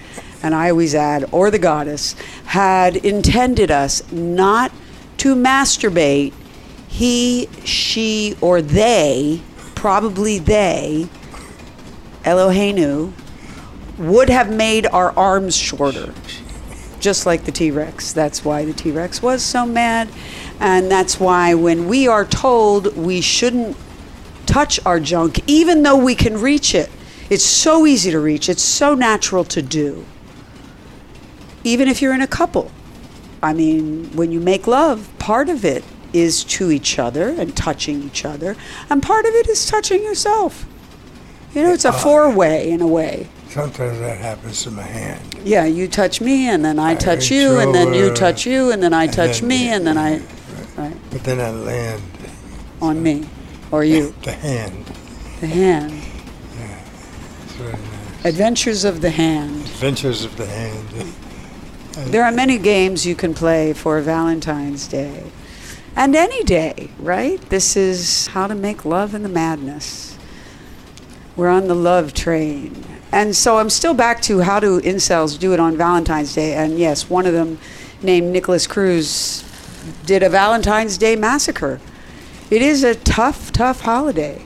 and I always add, or the goddess, had intended us not to masturbate, he, she, or they, probably they, Eloheinu, would have made our arms shorter, just like the T Rex. That's why the T Rex was so mad. And that's why when we are told we shouldn't touch our junk, even though we can reach it, it's so easy to reach, it's so natural to do. Even if you're in a couple. I mean, when you make love, part of it is to each other and touching each other, and part of it is touching yourself. You know, it's a uh, four way in a way. Sometimes that happens to my hand. Yeah, you touch me, and then I I touch you, and then you touch you, and then I touch me, and then I. Right, But then I land on me. Or you. the hand. The hand. It's very nice. Adventures of the hand. Adventures of the hand. There are many games you can play for Valentine's Day. And any day, right? This is how to make love in the madness. We're on the love train. And so I'm still back to how do incels do it on Valentine's Day? And yes, one of them, named Nikolas Cruz, did a Valentine's Day massacre. It is a tough, tough holiday,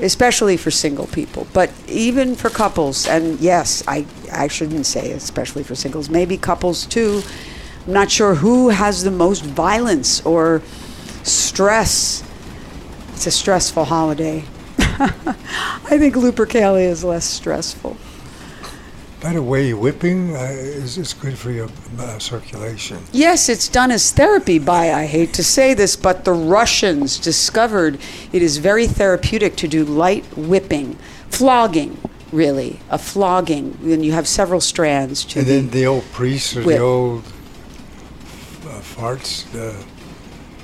especially for single people, but even for couples. And yes, I, I shouldn't say especially for singles, maybe couples too. I'm not sure who has the most violence or stress. It's a stressful holiday. I think Lupercalia is less stressful. By the way, whipping uh, is, is good for your uh, circulation. Yes, it's done as therapy by, I hate to say this, but the Russians discovered it is very therapeutic to do light whipping, flogging, really, a flogging. And you have several strands to And then the old priests or whip. the old uh, farts. Uh,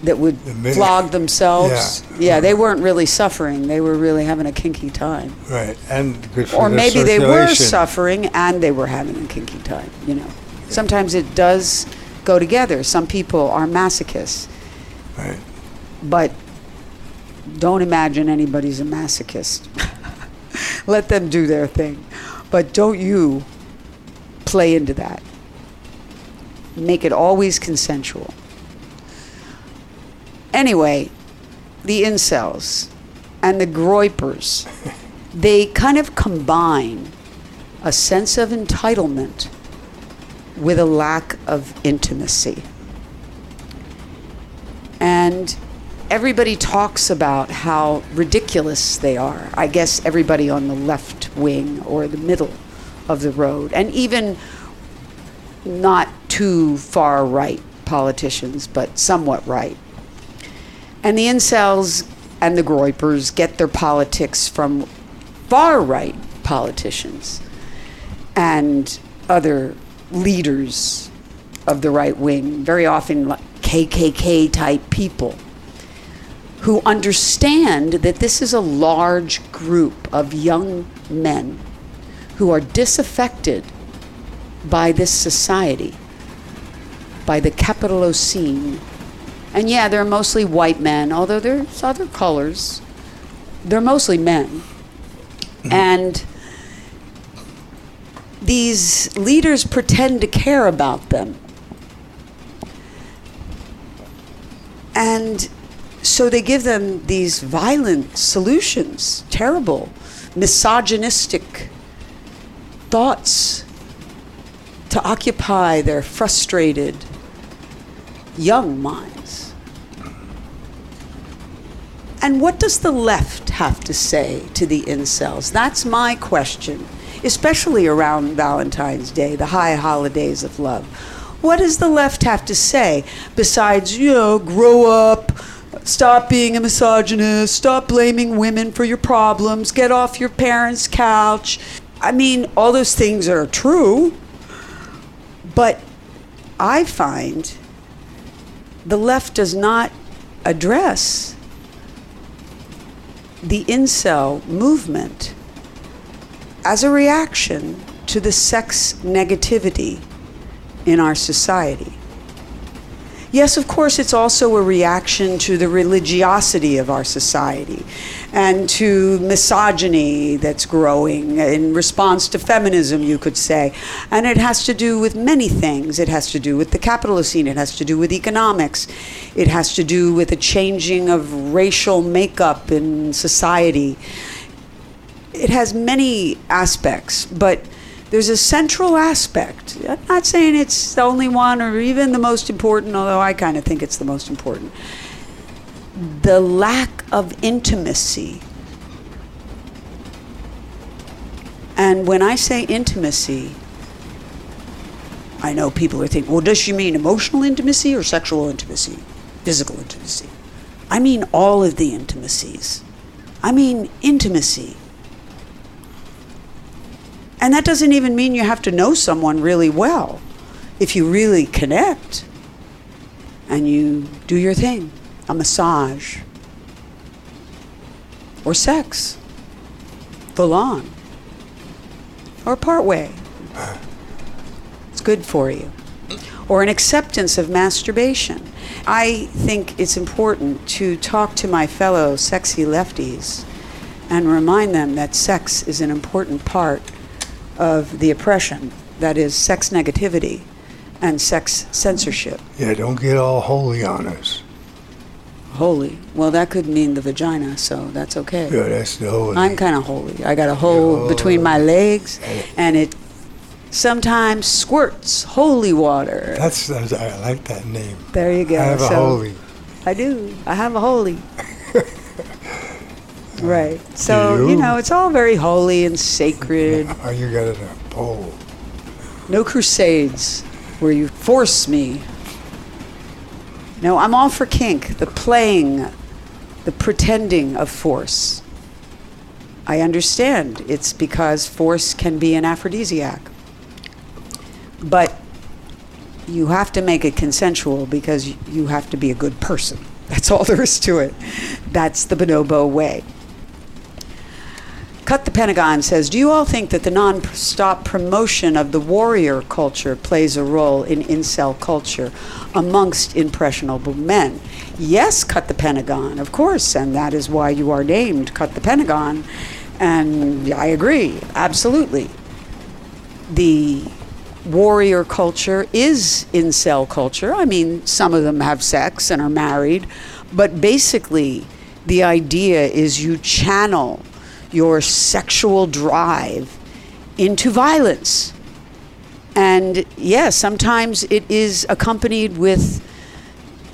that would The minute- flog themselves. Yeah. They uh-huh. weren't really suffering. They were really having a kinky time. right, and good for Or the maybe they were circulation. suffering and they were having a kinky time, you know. Sometimes it does go together. Some people are masochists, Right. but don't imagine anybody's a masochist. Let them do their thing. But don't you play into that. Make it always consensual. Anyway, the incels and the groypers, they kind of combine a sense of entitlement with a lack of intimacy. And everybody talks about how ridiculous they are. I guess everybody on the left wing or the middle of the road, and even not too far right politicians, but somewhat right. And the incels and the groypers get their politics from far right politicians and other leaders of the right wing, very often KKK type people, who understand that this is a large group of young men who are disaffected by this society, by the Capitalocene. And yeah, they're mostly white men, although there's other colors. They're mostly men. Mm-hmm. And these leaders pretend to care about them. And so they give them these violent solutions, terrible, misogynistic thoughts to occupy their frustrated young minds. And what does the left have to say to the incels? That's my question, especially around Valentine's Day, the high holidays of love. What does the left have to say besides, you know, grow up, stop being a misogynist, stop blaming women for your problems, get off your parents' couch? I mean, all those things are true, but I find the left does not address the incel movement as a reaction to the sex negativity in our society. Yes, of course, it's also a reaction to the religiosity of our society and to misogyny that's growing in response to feminism, you could say. And it has to do with many things. It has to do with the Capitalocene, it has to do with economics, it has to do with a changing of racial makeup in society. It has many aspects, but there's a central aspect. I'm not saying it's the only one or even the most important, although I kind of think it's the most important. The lack of intimacy. And when I say intimacy, I know people are thinking, well, does she mean emotional intimacy or sexual intimacy? Physical intimacy. I mean all of the intimacies. I mean intimacy. And that doesn't even mean you have to know someone really well. If you really connect and you do your thing, a massage or sex, full on, or part way, it's good for you. Or an acceptance of masturbation. I think it's important to talk to my fellow sexy lefties and remind them that sex is an important part of the oppression that is sex negativity and sex censorship. Yeah, don't get all holy on us. Holy. Well, that could mean the vagina, so that's okay. Yeah, that's the holy. I'm kind of holy. I got a hole between my oh. legs, and it sometimes squirts holy water. That's, that's I like that name. There you go. I have a holy. I do. I have a holy. Right. So, you you? know, it's all very holy and sacred. Oh, you got it a pole. No crusades where you force me. No, I'm all for kink, the playing, the pretending of force. I understand it's because force can be an aphrodisiac. But you have to make it consensual because you have to be a good person. That's all there is to it. That's the bonobo way. Cut the Pentagon says, Do you all think that the non stop promotion of the warrior culture plays a role in incel culture amongst impressionable men? Yes, Cut the Pentagon, of course, and that is why you are named Cut the Pentagon. And I agree, absolutely. The warrior culture is incel culture. I mean, some of them have sex and are married, but basically, the idea is you channel your sexual drive into violence. And yes, sometimes it is accompanied with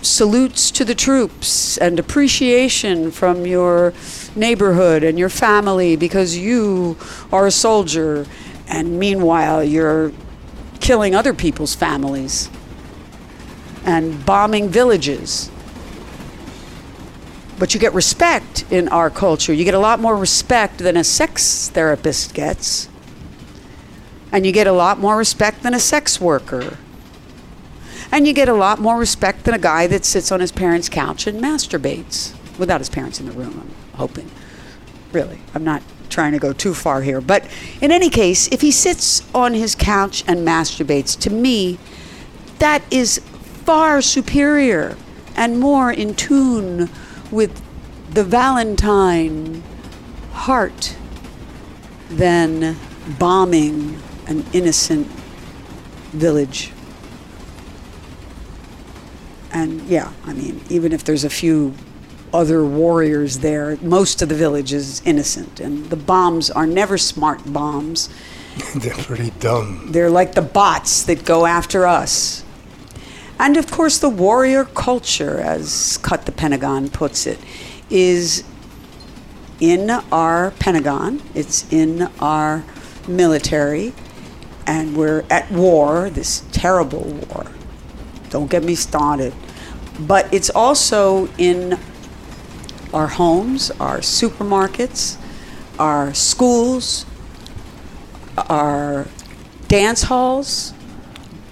salutes to the troops and appreciation from your neighborhood and your family because you are a soldier and meanwhile you're killing other people's families and bombing villages. But you get respect in our culture. You get a lot more respect than a sex therapist gets. And you get a lot more respect than a sex worker. And you get a lot more respect than a guy that sits on his parents' couch and masturbates without his parents in the room, I'm hoping. Really, I'm not trying to go too far here. But in any case, if he sits on his couch and masturbates, to me, that is far superior and more in tune with the Valentine heart than bombing an innocent village. And yeah, I mean, even if there's a few other warriors there, most of the village is innocent. And the bombs are never smart bombs. They're pretty dumb. They're like the bots that go after us. And of course, the warrior culture, as Cut the Pentagon puts it, is in our Pentagon, it's in our military, and we're at war, this terrible war. Don't get me started. But it's also in our homes, our supermarkets, our schools, our dance halls,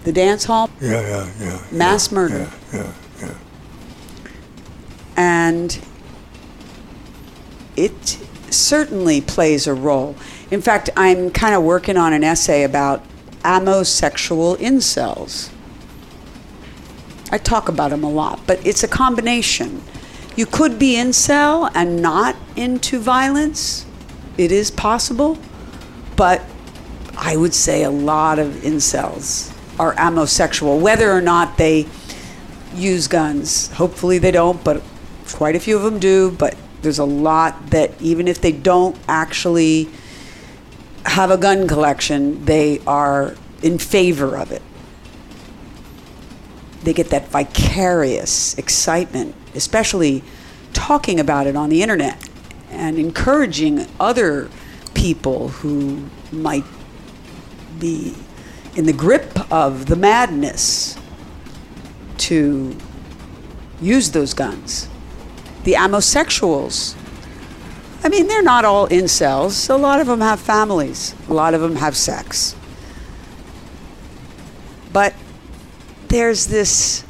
the dance hall, Yeah, yeah, yeah. Mass yeah, murder. Yeah, yeah, yeah. and it certainly plays a role. In fact, I'm kind of working on an essay about ammosexual incels. I talk about them a lot, but it's a combination. You could be incel and not into violence. It is possible, but I would say a lot of incels are ammosexual, whether or not they use guns. Hopefully they don't, but quite a few of them do. But there's a lot that even if they don't actually have a gun collection, they are in favor of it. They get that vicarious excitement, especially talking about it on the internet and encouraging other people who might be in the grip of the madness to use those guns. The ammosexuals, I mean, they're not all incels. A lot of them have families, a lot of them have sex. But there's this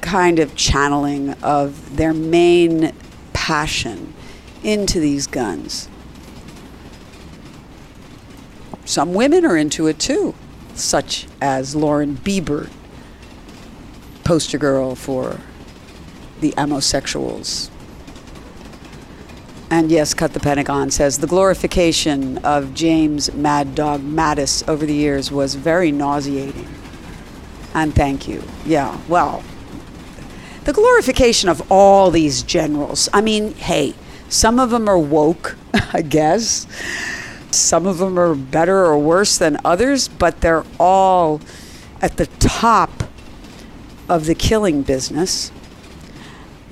kind of channeling of their main passion into these guns. Some women are into it too, such as Lauren Boebert, poster girl for the ammosexuals. And yes, Cut the Pentagon says the glorification of James Mad Dog Mattis over the years was very nauseating. And thank you. Yeah, well, the glorification of all these generals. I mean, hey, some of them are woke, I guess. Some of them are better or worse than others, but they're all at the top of the killing business.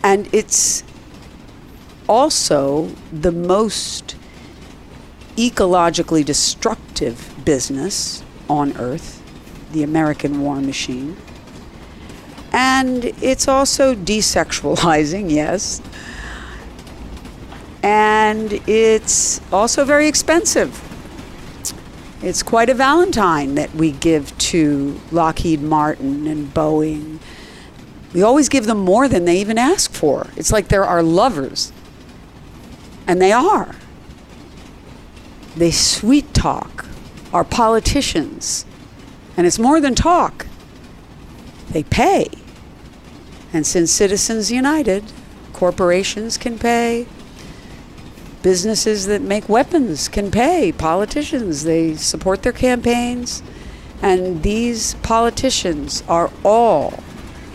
And it's also the most ecologically destructive business on earth, the American war machine. And it's also desexualizing, yes. And it's also very expensive. It's quite a Valentine that we give to Lockheed Martin and Boeing. We always give them more than they even ask for. It's like they're our lovers. And they are. They sweet talk our politicians. And it's more than talk, they pay. And since Citizens United, corporations can pay, businesses that make weapons can pay, politicians, they support their campaigns. And these politicians are all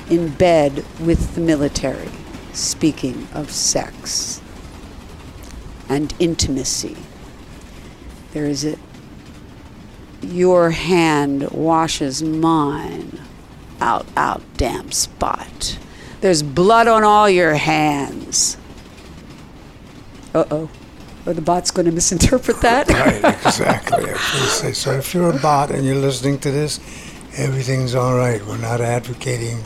in bed with the military, speaking of sex and intimacy. There is a your hand washes mine out out damn spot. There's blood on all your hands. Uh oh. Are the bot's going to misinterpret that? Right, exactly. I was gonna say, so if you're a bot and you're listening to this, everything's all right. We're not advocating.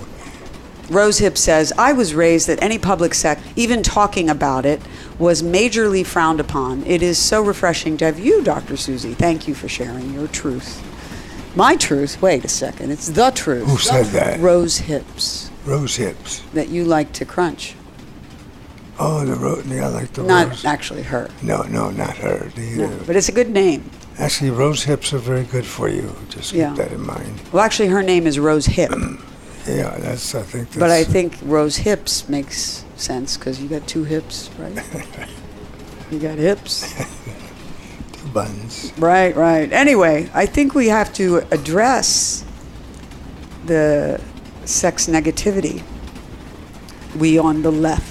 Rose Hip says, I was raised that any public sex, even talking about it, was majorly frowned upon. It is so refreshing to have you, Dr. Suzy. Thank you for sharing your truth. My truth? Wait a second. It's the truth. Who said that? Rose Hips, Rose hips. that you like to crunch. Oh, the. Yeah, I like the Not rose. actually her. No, no, not her. The, No, uh, but it's a good name. actually, rose hips are very good for you. Just keep that in mind. Well, actually, her name is Rose Hip. Yeah, that's. I think. That's, But I think Rose Hips makes sense because you got two hips, right? you got hips. two buns. Right, right. Anyway, I think we have to address the sex negativity. We on the left.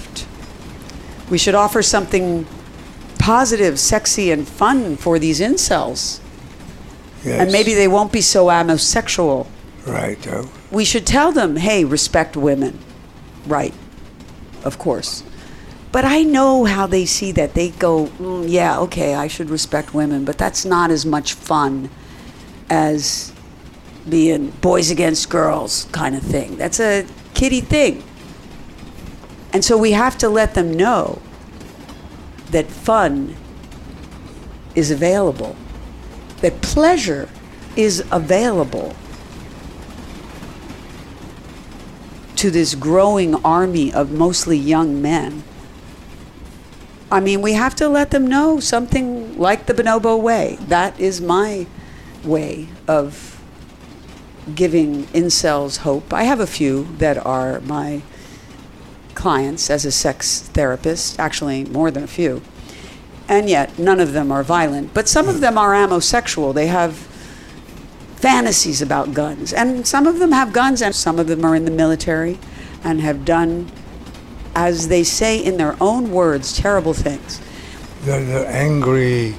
We should offer something positive, sexy, and fun for these incels. Yes. And maybe they won't be so ammosexual. Right. We should tell them, hey, respect women. Right. Of course. But I know how they see that. They go, mm, yeah, okay, I should respect women, but that's not as much fun as being boys against girls kind of thing. That's a kiddie thing. And so we have to let them know that fun is available, that pleasure is available to this growing army of mostly young men. I mean, we have to let them know something like the Bonobo way. That is my way of giving incels hope. I have a few that are my clients as a sex therapist, actually, more than a few. And yet, none of them are violent. But some of them are ammosexual. They have fantasies about guns. And some of them have guns, and some of them are in the military and have done, as they say in their own words, terrible things. they're, they're angry.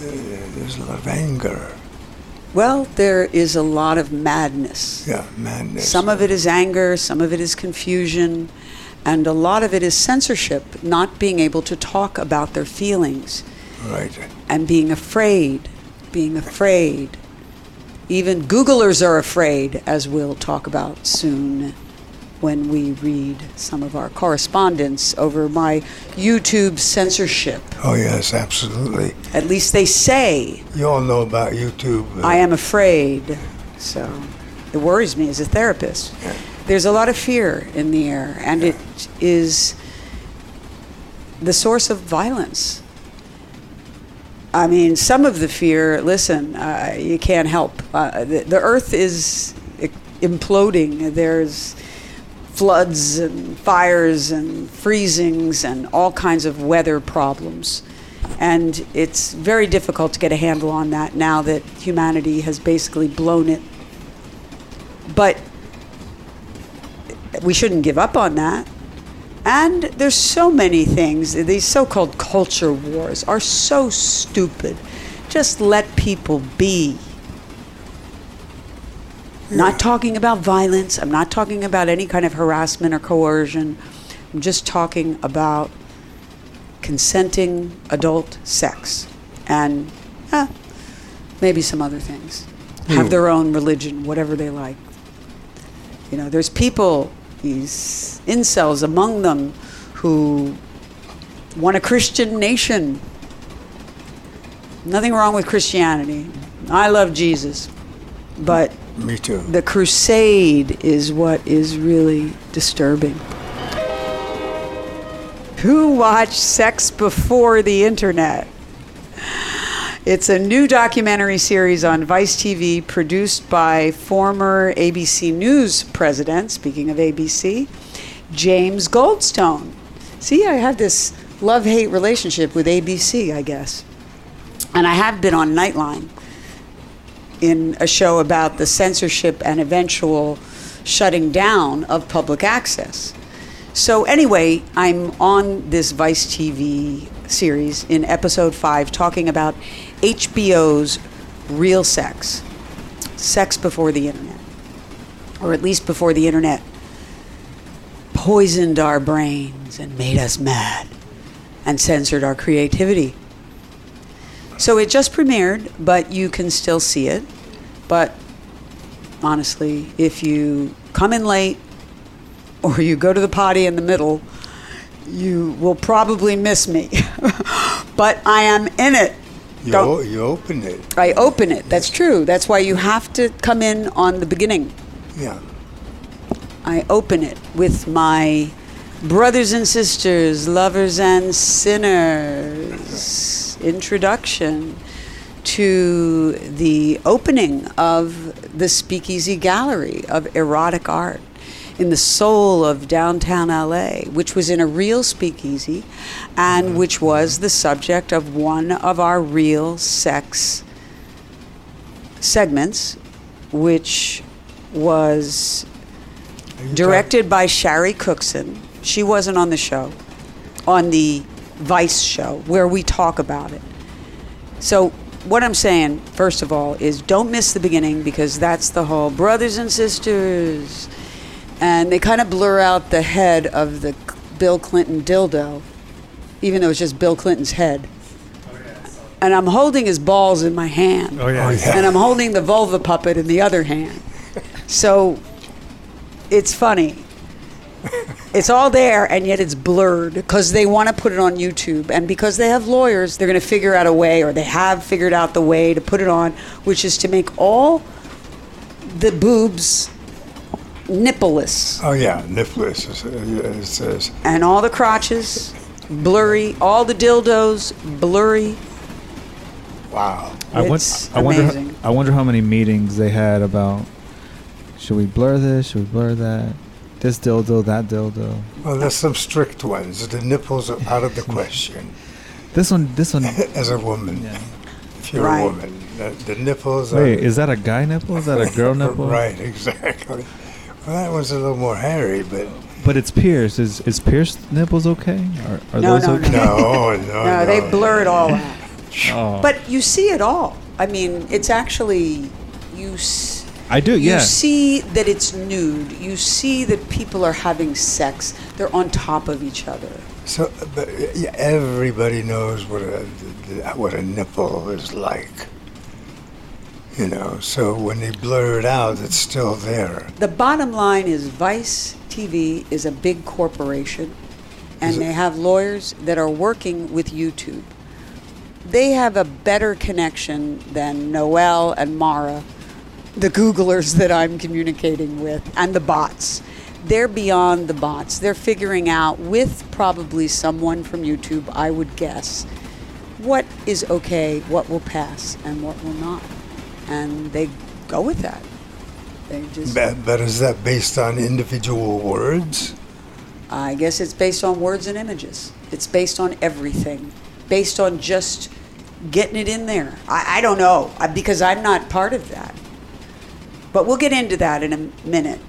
There's a lot of anger. Well, there is a lot of madness. Yeah, madness. Some of it is anger, some of it is confusion, and a lot of it is censorship, not being able to talk about their feelings Right. and being afraid, being afraid. Even Googlers are afraid, as we'll talk about soon when we read some of our correspondence over my YouTube censorship. Oh yes, absolutely. At least they say You all know about YouTube. uh, I am afraid. So it worries me as a therapist. Yeah. There's a lot of fear in the air, and it is the source of violence. I mean, some of the fear, listen, uh, you can't help. Uh, the, the earth is imploding. There's floods and fires and freezings and all kinds of weather problems. And it's very difficult to get a handle on that now that humanity has basically blown it. But we shouldn't give up on that. And there's so many things. These so called culture wars are so stupid. Just let people be. Not talking about violence. I'm not talking about any kind of harassment or coercion. I'm just talking about consenting adult sex and eh, maybe some other things. Have their own religion, whatever they like. You know, there's people, these incels among them, who want a Christian nation. Nothing wrong with Christianity. I love Jesus. But Me too. the crusade is what is really disturbing. Who watched Sex Before the Internet? It's a new documentary series on Vice TV produced by former ABC News president, speaking of ABC, James Goldston. See, I have this love hate relationship with ABC, I guess. And I have been on Nightline in a show about the censorship and eventual shutting down of public access. So, anyway, I'm on this Vice TV series in episode five talking about HBO's Real Sex Sex Before the Internet, or at least before the Internet poisoned our brains and made us mad and censored our creativity. So it just premiered, but you can still see it. But honestly, if you come in late or you go to the potty in the middle, you will probably miss me. but I am in it. You, o- you opened it. I open it. That's true. That's why you have to come in on the beginning. Yeah. I open it with my brothers and sisters, lovers and sinners introduction to the opening of the Speakeasy Gallery of Erotic Art in the soul of downtown LA, which was in a real speakeasy and mm-hmm. which was the subject of one of our real sex segments, which was directed by Shari Cookson. She wasn't on the show, on the Vice show, where we talk about it. So, what I'm saying, first of all, is don't miss the beginning because that's the whole brothers and sisters. And they kind of blur out the head of the Bill Clinton dildo, even though it's just Bill Clinton's head. And I'm holding his balls in my hand Oh yeah. Oh, yeah. and I'm holding the vulva puppet in the other hand. So it's funny. It's all there, and yet it's blurred because they want to put it on YouTube. And because they have lawyers, they're going to figure out a way, or they have figured out the way to put it on, which is to make all the boobs nippleless Oh yeah, nippleless. Is, it says and all the crotches blurry, all the dildos blurry. wow. I, won- It's I wonder. amazing. I wonder how many meetings they had about. Should we blur this? Should we blur that? This dildo, that dildo. Well, there's some strict ones. The nipples are out of the question. This one. This one. As a woman, yeah. if you're Right. a woman, the, the nipples Wait, are. is that a guy nipple? Is that a girl nipple? Right, exactly. Well, that one's a little more hairy, but But it's pierced. Is is pierced nipples okay? Are, are No, those no, okay? no, no, No, they blur it all out. Oh. But you see it all. I mean, it's actually you. S- I do. You see that it's nude. You see that people are having sex. They're on top of each other. So, but yeah, everybody knows what a what a nipple is like. You know, so when they blur it out, it's still there. The bottom line is Vice TV is a big corporation, and they have lawyers that are working with YouTube. They have a better connection than Noel and Mara, the Googlers that I'm communicating with, and the bots. They're beyond the bots. They're figuring out, with probably someone from YouTube, I would guess, what is okay, what will pass, and what will not. And they go with that. They just, But, but is that based on individual words? I guess it's based on words and images. It's based on everything, based on just getting it in there. I, I don't know because I'm not part of that. But we'll get into that in a minute.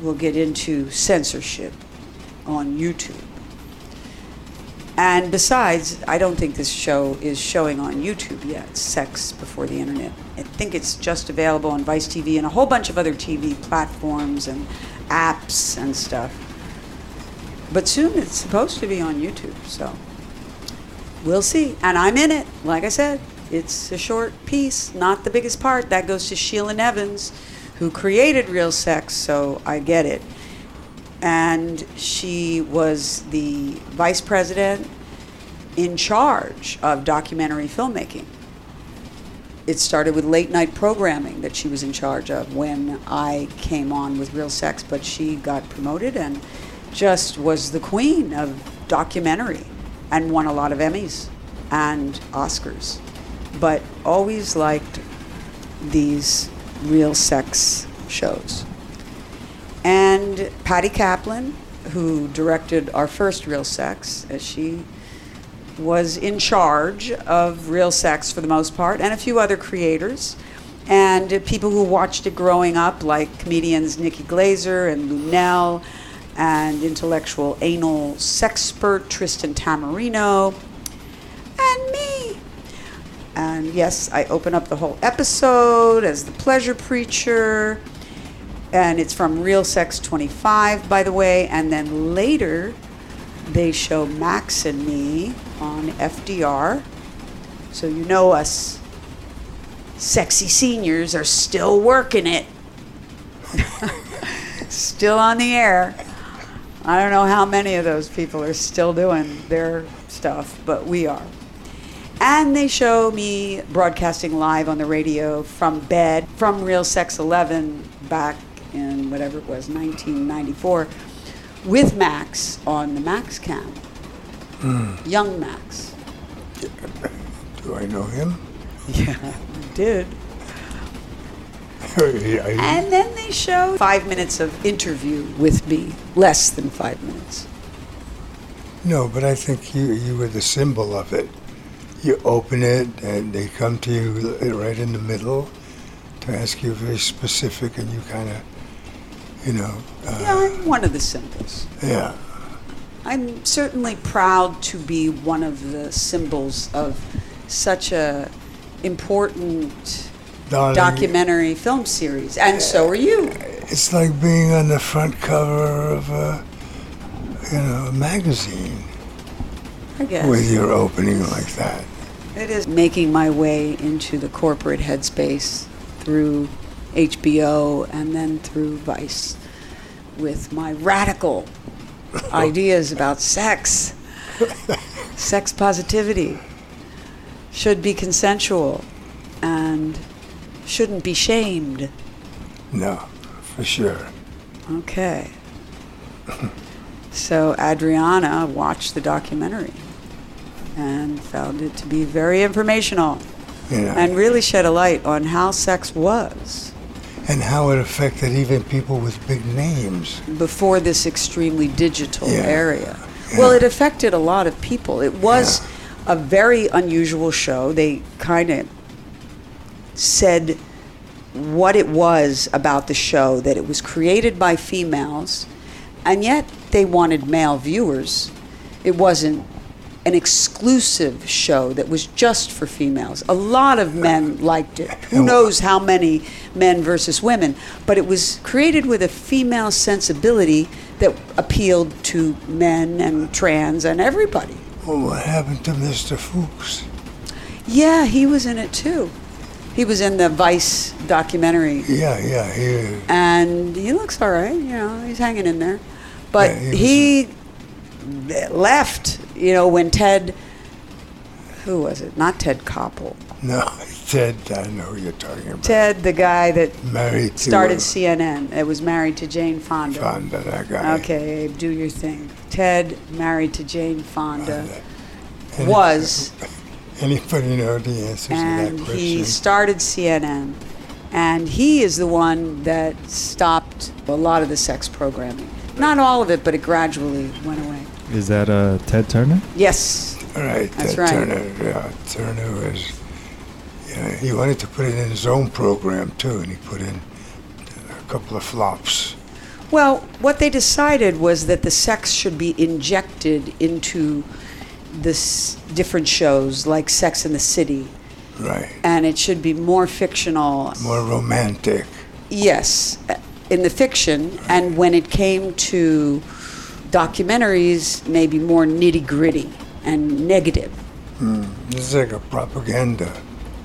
We'll get into censorship on YouTube. And besides, I don't think this show is showing on YouTube yet, Sex Before the Internet. I think it's just available on Vice TV and a whole bunch of other TV platforms and apps and stuff. But soon it's supposed to be on YouTube, so we'll see. And I'm in it, like I said. It's a short piece, not the biggest part. That goes to Sheila Nevins, who created Real Sex, so I get it and she was the vice president in charge of documentary filmmaking. It started with late night programming that she was in charge of when I came on with Real Sex, but she got promoted and just was the queen of documentary and won a lot of Emmys and Oscars. But always liked these real sex shows. And Patty Kaplan, who directed our first Real Sex, as she was in charge of Real Sex for the most part, and a few other creators. And uh, people who watched it growing up, like comedians Nikki Glazer and Lunell, and intellectual anal sexpert Tristan Taormino. And yes, I open up the whole episode as the pleasure preacher and it's from Real Sex 25, by the way. And then later, they show Max and me on FDR. So you know us sexy seniors are still working it, still on the air. I don't know how many of those people are still doing their stuff, but we are. And they show me broadcasting live on the radio from bed, from Real Sex 11 back in whatever it was, 1994, with Max on the Max cam. Hmm. Young Max. Do I know him? Yeah, I did. Yeah, And then they show five minutes of interview with me, less than five minutes. no, but I think you you were the symbol of it. You open it, and they come to you right in the middle to ask you very specific, and you kind of, you know, Yeah, uh, I'm one of the symbols. yeah. I'm certainly proud to be one of the symbols of such a important Darling, documentary film series, and so are you. It's like being on the front cover of a, you know, a magazine I guess with your opening like that. It is making my way into the corporate headspace through HBO and then through Vice with my radical ideas about sex, sex positivity, should be consensual, and shouldn't be shamed. No, for sure. Okay. So Adriana watched the documentary and found it to be very informational know, and really shed a light on how sex was and how it affected even people with big names. before this extremely digital Yeah. area. Well, it affected a lot of people. It was a very unusual show. They kind of said what it was about the show that it was created by females, and yet they wanted male viewers. It wasn't an exclusive show that was just for females. A lot of men liked it. Who knows how many men versus women? But it was created with a female sensibility that appealed to men and trans and everybody. Well, what happened to Mr. Fuchs? Yeah, he was in it too. He was in the Vice documentary, Yeah, yeah, he, and he looks all right. You know, he's hanging in there. But Yeah, he he left. You know, when Ted, who was it? Not Ted Koppel. no, Ted, I know who you're talking about. Ted, the guy that Married started CNN. It was married to Jane Fonda. Fonda, that guy. Okay, Abe, do your thing. Ted, married to Jane Fonda, Any- was, Anybody know the answer to and that he started CNN, And he is the one that stopped a lot of the sex programming. Not all of it, but it gradually went away. Is that uh, Ted Turner? Yes. All right, That's that right. Turner, yeah, Turner was, yeah, he wanted to put it in his own program too, and he put in a couple of flops. Well, what they decided was that the sex should be injected into this different shows like Sex in the City, Right, and it should be more fictional. more romantic. Yes, in the fiction, and when it came to documentaries, may be more nitty gritty and negative. Hmm, this is like a propaganda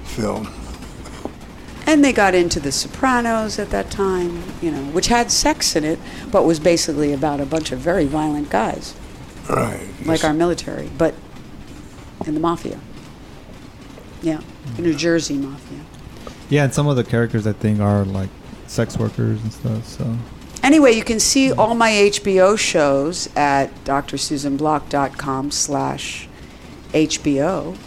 film. And they got into The Sopranos at that time, you know, which had sex in it, but was basically about a bunch of very violent guys, Right. like our military, but in the mafia. Yeah, the New Jersey mafia. Yeah, and some of the characters I think are like sex workers and stuff. So Anyway, you can see all my HBO shows at drsusanblock.com slash HBO.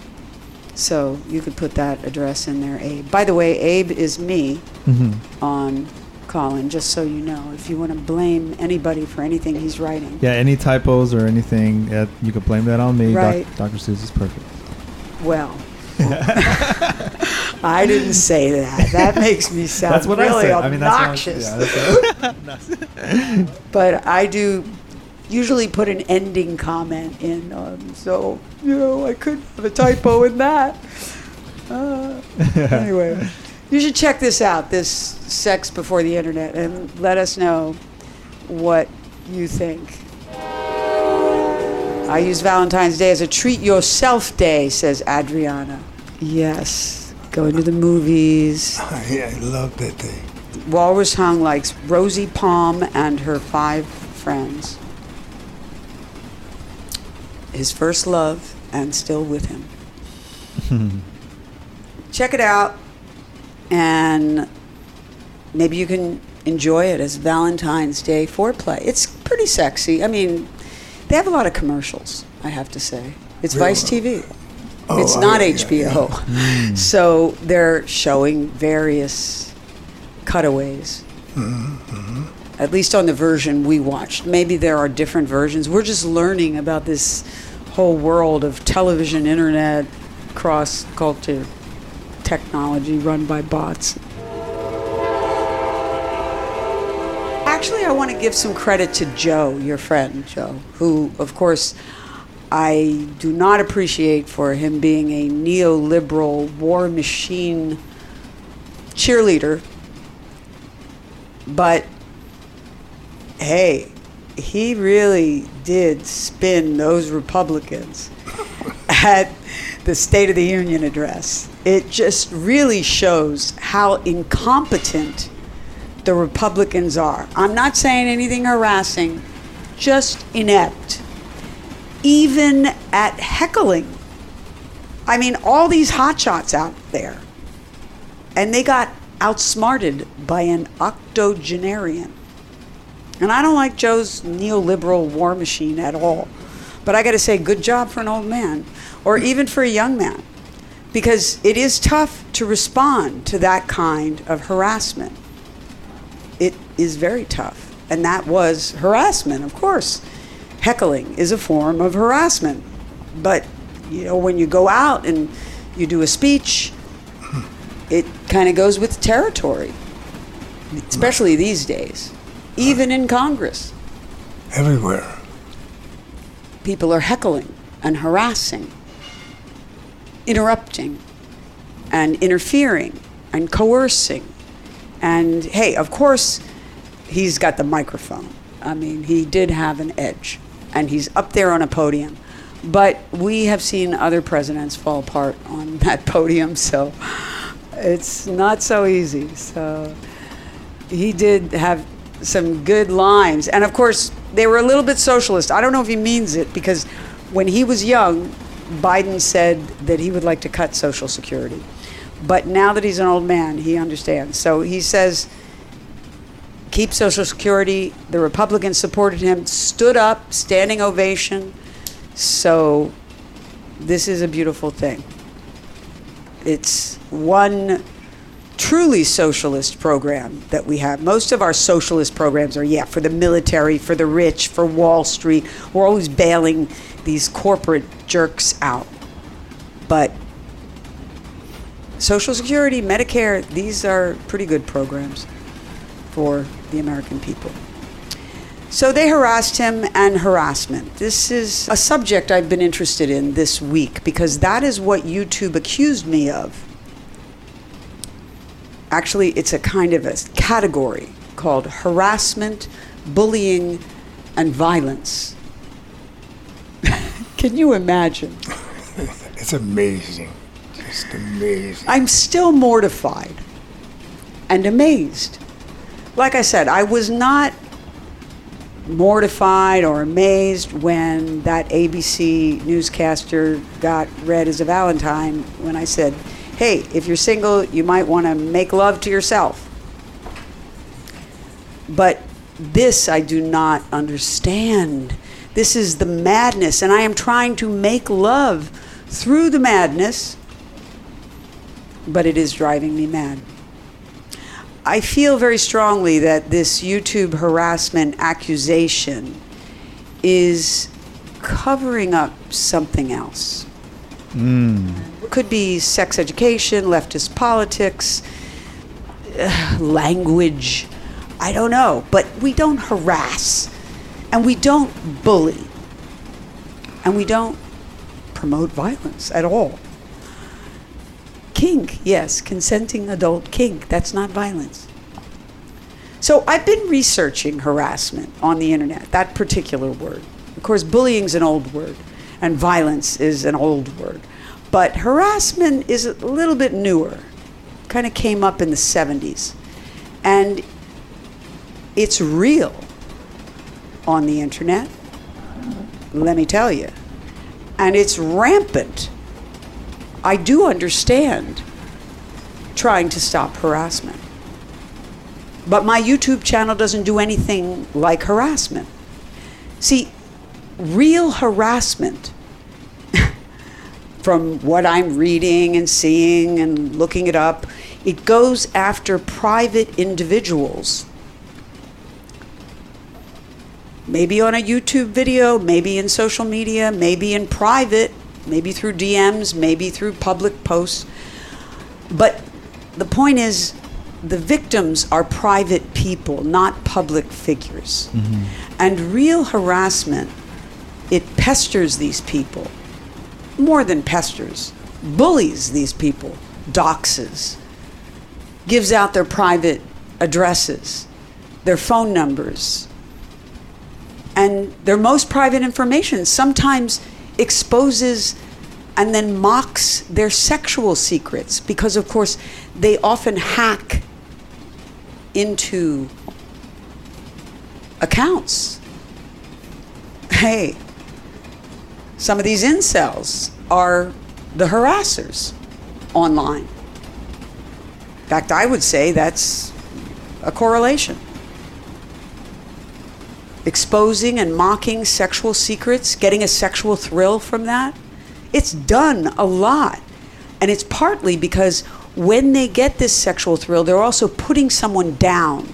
So you could put that address in there, Abe. By the way, Abe is me Mm-hmm. on Colin, just so you know. If you want to blame anybody for anything he's writing. yeah, any typos or anything, you can blame that on me. Doc- Right. Dr. Suzy's perfect. Well, I didn't say that. That makes me sound That's what really I said. I mean, that's obnoxious. what I, yeah, that's but I do usually put an ending comment in. Um, so, you know, I could have a typo in that. Uh, anyway, you should check this out this Sex Before the Internet and let us know what you think. I use Valentine's Day as a treat yourself day, says Adriana. Yes, going to the movies. I, I love that day. Walrus Hung likes Rosie Palm and her five friends. His first love and still with him. Check it out, and maybe you can enjoy it as Valentine's Day foreplay. It's pretty sexy. I mean, they have a lot of commercials, I have to say. It's Really? Vice TV. Oh, it's I- not yeah, HBO. So they're showing various cutaways. Mm-hmm, mm-hmm. At least on the version we watched. Maybe there are different versions. We're just learning about this whole world of television, internet, cross culture technology run by bots. Actually, I want to give some credit to Joe, your friend, Joe, who, of course, I do not appreciate for him being a neoliberal war machine cheerleader. But hey, he really did spin those Republicans at the State of the Union address. It just really shows how incompetent the Republicans are. I'm not saying anything harassing, just inept. Even at heckling. I mean, all these hotshots out there. And they got outsmarted by an octogenarian. And I don't like Joe's neoliberal war machine at all. But I got to say, good job for an old man, or even for a young man, because it is tough to respond to that kind of harassment. It is very tough. And that was harassment, of course. Heckling is a form of harassment. But, you know, when you go out and you do a speech, hmm. it kind of goes with territory, especially these days, even in Congress. Everywhere. people are heckling and harassing, interrupting, and interfering and coercing. And hey, of course, he's got the microphone. I mean, he did have an edge, and he's up there on a podium. But we have seen other presidents fall apart on that podium, so it's not so easy. So he did have some good lines. And of course, they were a little bit socialist. I don't know if he means it because when he was young, Biden said that he would like to cut Social Security. But now that he's an old man, he understands. So he says, keep Social Security. The Republicans supported him, stood up, standing ovation. So this is a beautiful thing. It's one truly socialist program that we have. Most of our socialist programs are, yeah, for the military, for the rich, for Wall Street. We're always bailing these corporate jerks out. But Social Security, Medicare, these are pretty good programs for the American people. So they harassed him and harassment. This is a subject I've been interested in this week because that is what YouTube accused me of. Actually, it's a kind of a category called harassment, bullying, and violence. Can you imagine? It's amazing. Just amazing. I'm still mortified and amazed. Like I said, I was not mortified or amazed when that ABC newscaster got read as a Valentine when I said, hey, if you're single, you might want to make love to yourself. But this I do not understand. This is the madness, and I am trying to make love through the madness, but it is driving me mad. I feel very strongly that this YouTube harassment accusation is covering up something else. It could be sex education, leftist politics, language. I don't know. But we don't harass, and we don't bully, and we don't promote violence at all. Kink, yes, consenting adult kink. That's not violence. So I've been researching harassment on the internet, that particular word. Of course, bullying's an old word, and violence is an old word. But harassment is a little bit newer. Kind of came up in the 70s. And it's real on the internet, let me tell you. And it's rampant. I do understand trying to stop harassment. But my YouTube channel doesn't do anything like harassment. See, real harassment, from what I'm reading and seeing and looking it up, it goes after private individuals. Maybe on a YouTube video, maybe in social media, maybe in private, maybe through DMs, maybe through public posts. But the point is, the victims are private people, not public figures. Mm-hmm. And real harassment, it pesters these people. More than pesters, bullies these people, doxes, gives out their private addresses, their phone numbers, and their most private information sometimes exposes and then mocks their sexual secrets because of course they often hack into accounts. Hey some of these incels are the harassers online. In fact i would say that's a correlation exposing and mocking sexual secrets, getting a sexual thrill from that. It's done a lot. And it's partly because when they get this sexual thrill, they're also putting someone down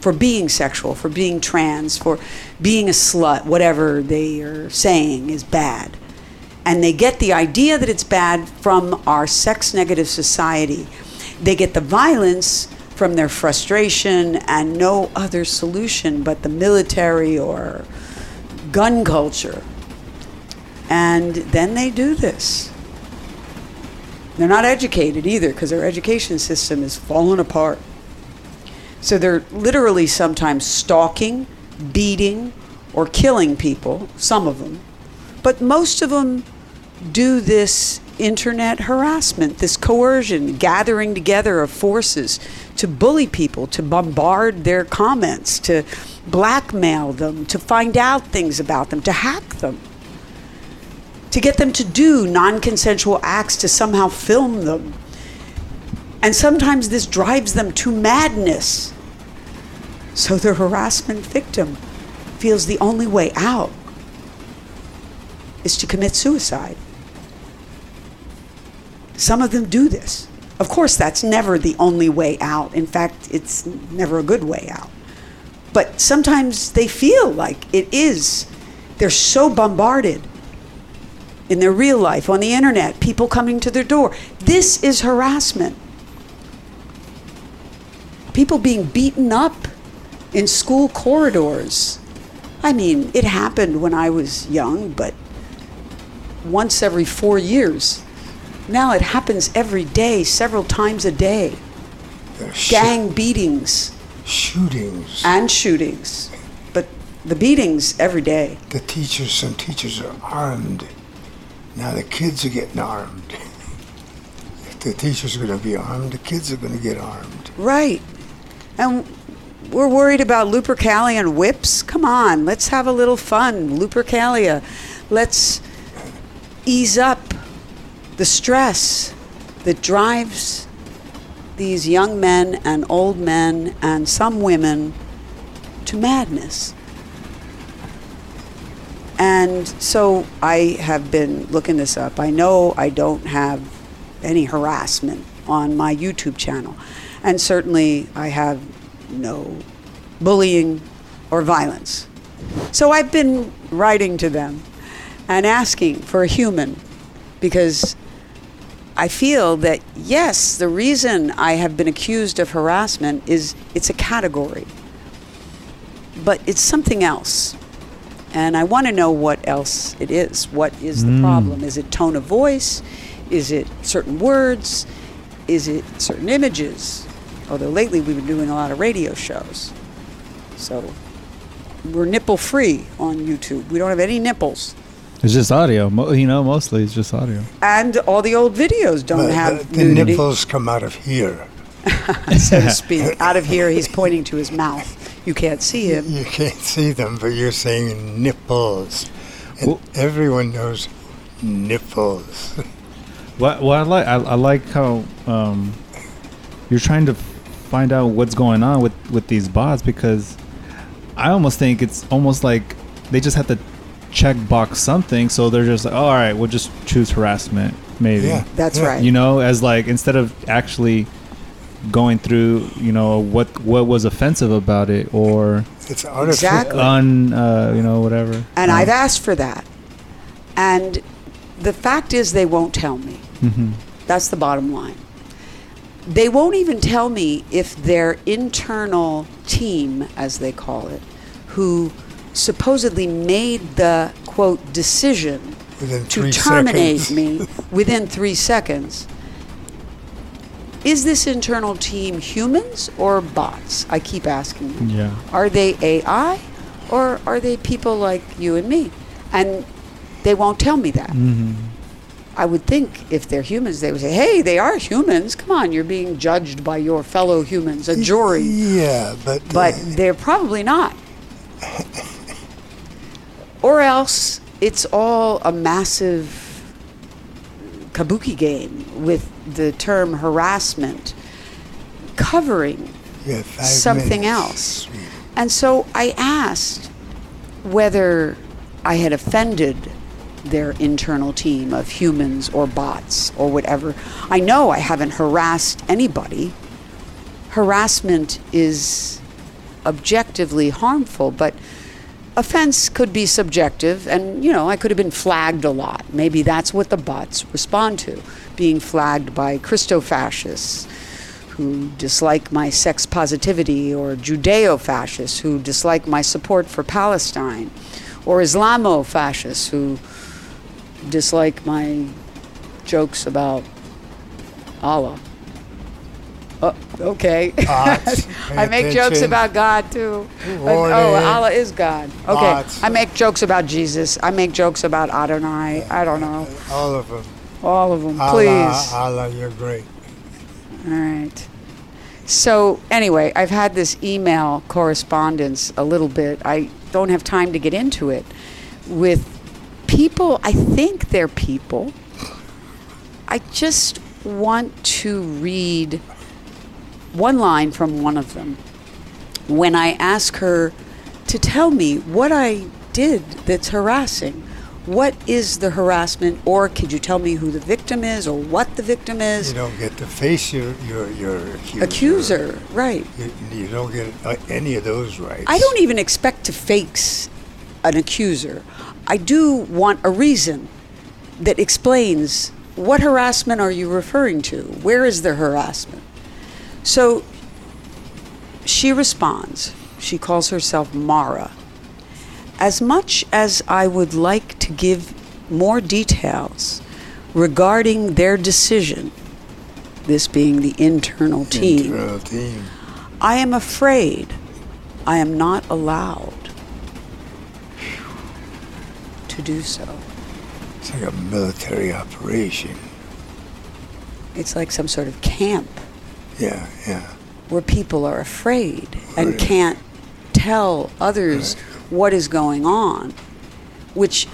for being sexual, for being trans, for being a slut, whatever they are saying is bad. And they get the idea that it's bad from our sex negative society. They get the violence from their frustration and no other solution but the military or gun culture. And then they do this. They're not educated either because their education system is falling apart. So they're literally sometimes stalking, beating, or killing people, some of them. But most of them do this internet harassment, this coercion, gathering together of forces to bully people, to bombard their comments, to blackmail them, to find out things about them, to hack them, to get them to do non consensual acts, to somehow film them. And sometimes this drives them to madness. So the harassment victim feels the only way out is to commit suicide. Some of them do this. Of course, that's never the only way out. In fact, it's never a good way out. But sometimes they feel like it is. They're so bombarded in their real life, on the internet, people coming to their door. This is harassment. People being beaten up in school corridors. I mean, it happened when I was young, but once every four years. Now it happens every day, several times a day. Sh- Gang beatings shootings. and shootings, but the beatings every day. The teachers, some teachers are armed. Now the kids are getting armed. If the teachers are going to be armed, the kids are going to get armed. Right. And we're worried about Lupercalia and whips. Come on, let's have a little fun. Lupercalia. Let's ease up the stress that drives these young men and old men and some women to madness. And so I have been looking this up. I know I don't have any harassment on my YouTube channel. And certainly I have no bullying or violence. So I've been writing to them and asking for a human because I feel that, yes, the reason I have been accused of harassment is it's a category, but it's something else. And I want to know what else it is. What is the Mm. problem? Is it tone of voice? Is it certain words? Is it certain images? Although lately we've been doing a lot of radio shows. So we're nipple free on YouTube. We don't have any nipples. It's just audio. Mo- you know, mostly it's just audio. And all the old videos don't But have the, the nudity, nipples come out of here. so to speak. Out of here, he's pointing to his mouth. You can't see him. You can't see them, but you're saying nipples. And Well- everyone knows nipples. Well, well I like I, I like how um, you're trying to find out what's going on with with these bots because I almost think it's almost like they just have to check box something, so they're just like, oh, all right, we'll just choose harassment, maybe. Yeah. That's Yeah. right. You know, as like instead of actually going through, you know, what what was offensive about it or It's artificial. Exactly. un, uh, you know, whatever. And Um, I've asked for that. And the fact is, they won't tell me. mhm. That's the bottom line. They won't even tell me if their internal team, as they call it, who supposedly made the quote decision Within to terminate seconds. me within three seconds. Is this internal team humans or bots? I keep asking. Yeah. Are they AI or are they people like you and me? And they won't tell me that. hmm I would think if they're humans, they would say, hey, they are humans. Come on, you're being judged by your fellow humans, a jury. Yeah, but But uh, they're probably not. Or else it's all a massive kabuki game with the term harassment covering yeah, something minutes, else. And so I asked whether I had offended their internal team of humans or bots or whatever. I know I haven't harassed anybody. Harassment is objectively harmful, but offense could be subjective and you know i could have been flagged a lot. Maybe that's what the bots respond to being flagged by christo-fascists who dislike my sex positivity or judeo-fascists who dislike my support for palestine or islamo-fascists who dislike my jokes about allah Oh, okay. I make jokes about God too. But- Warning. oh, oh Allah is God. Okay. I make jokes about Jesus. I make jokes about Adonai. I don't know. All of them. All of them. Allah, Please. Allah, you're great. All right. So, anyway, I've had this email correspondence a little bit. I don't have time to get into it with people. I think they're people. I just want to read one line from one of them when I ask her to tell me what I did that's harassing. what is the harassment, or could you tell me who the victim is, or what the victim is? You don't get to face your your your accuser. Accuser, right? You, you don't get uh, any of those rights. I don't even expect to face an accuser. I do want a reason that explains what harassment are you referring to? Where is the harassment? So she responds. She calls herself Mara. As much as I would like to give more details regarding their decision, this being the internal team, Internal team. I am afraid I am not allowed to do so. It's like a military operation. It's like some sort of camp Yeah, yeah. where people are afraid and Right. can't tell others what is going on, which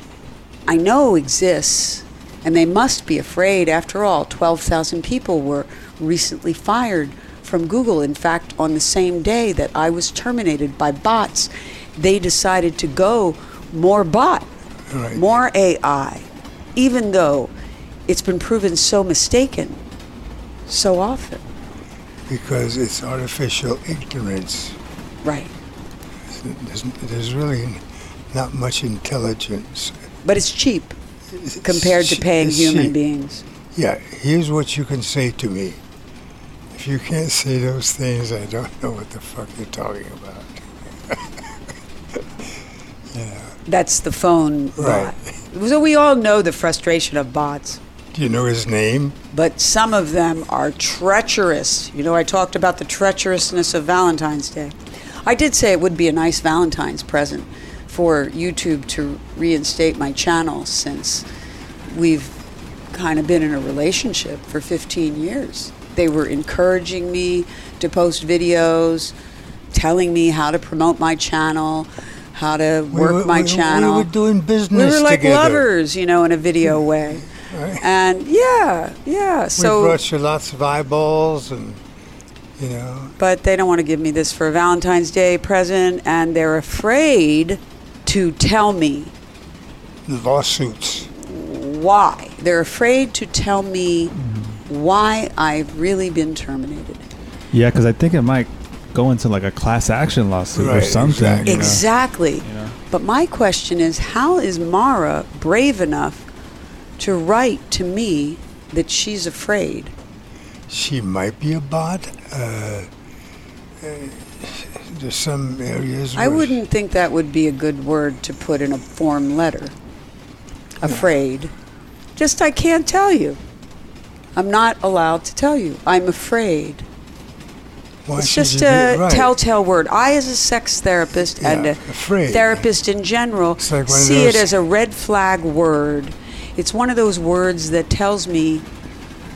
I know exists, and they must be afraid. After all, 12,000 people were recently fired from Google. In fact, on the same day that I was terminated by bots, they decided to go more bot, Right. more AI, even though it's been proven so mistaken so often. Because it's artificial ignorance. Right. There's, there's really not much intelligence. But it's cheap It's compared to paying human cheap. beings. Yeah, here's what you can say to me. If you can't say those things, I don't know what the fuck you're talking about. yeah. That's the phone Right. bot. So we all know the frustration of bots, Do you know his name? but some of them are treacherous. You know, I talked about the treacherousness of Valentine's Day. I did say it would be a nice Valentine's present for YouTube to reinstate my channel since we've kind of been in a relationship for 15 years. They were encouraging me to post videos, telling me how to promote my channel, how to We work were- my we- channel. We were doing business We were like together. lovers, you know, in a video way. Right? And yeah, yeah. we So, brought you lots of eyeballs and, you know, but they don't want to give me this for a Valentine's Day present, and they're afraid to tell me lawsuits. why. They're afraid to tell me mm-hmm. why I've really been terminated. Yeah, because I think it might go into like a class action lawsuit or something. exactly. you know? Exactly. You know? But my question is how is Mara brave enough to write to me that she's afraid? She might be a bot. Uh, uh, there's some areas I wouldn't think that would be a good word to put in a form letter. Afraid. Just, I can't tell you. I'm not allowed to tell you. I'm afraid. Why it's just a right. telltale word. I, as a sex therapist and a afraid. therapist in general, like see it as a red flag word. It's one of those words that tells me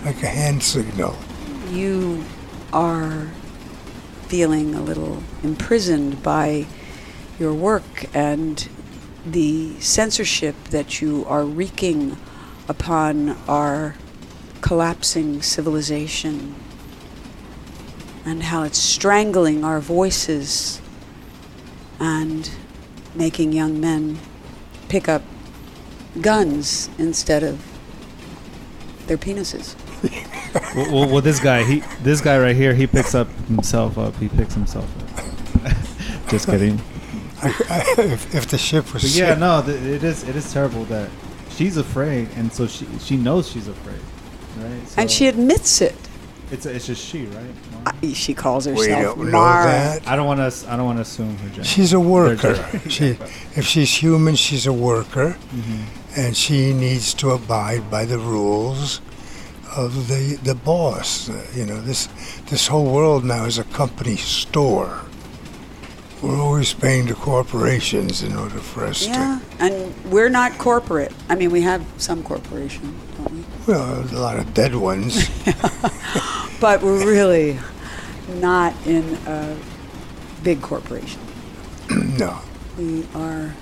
like a hand signal. you are feeling a little imprisoned by your work and the censorship that you are wreaking upon our collapsing civilization and how it's strangling our voices and making young men pick up guns instead of their penises. well, well, well, this guy, he, this guy right here, he picks up himself up. He picks himself up. Just kidding. I, I, if, if the ship was But yeah, sink- no, th- it is. It is terrible that she's afraid, and so she she knows she's afraid, right? So And she admits it. It's it's just she, right? I- She calls we herself don't know Mara. that. I don't want to. I don't want to assume her gender. She's a worker. They're She, if she's human, she's a worker, Mm-hmm. and she needs to abide by the rules of the the boss. Uh, you know, this this whole world now is a company store. We're always paying to corporations in order for us Yeah, and we're not corporate. I mean, we have some corporation, don't we? to. Well, a lot of dead ones. But we're really not in a big corporation. no. We are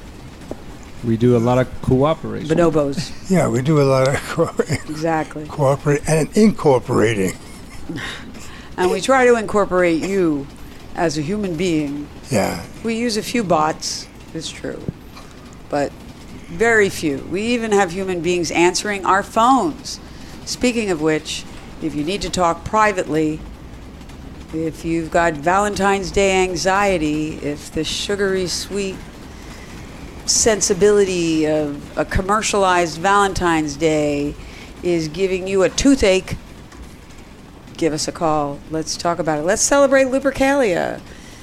we do a lot of cooperation. bonobos. Yeah, we do a lot of co- exactly. cooperate and incorporating. And we try to incorporate you as a human being. Yeah. We use a few bots, it's true. But Very few. We even have human beings answering our phones. Speaking of which, if you need to talk privately, if you've got Valentine's Day anxiety, if the sugary sweet sensibility of a commercialized Valentine's Day is giving you a toothache, give us a call. Let's talk about it. Let's celebrate Lupercalia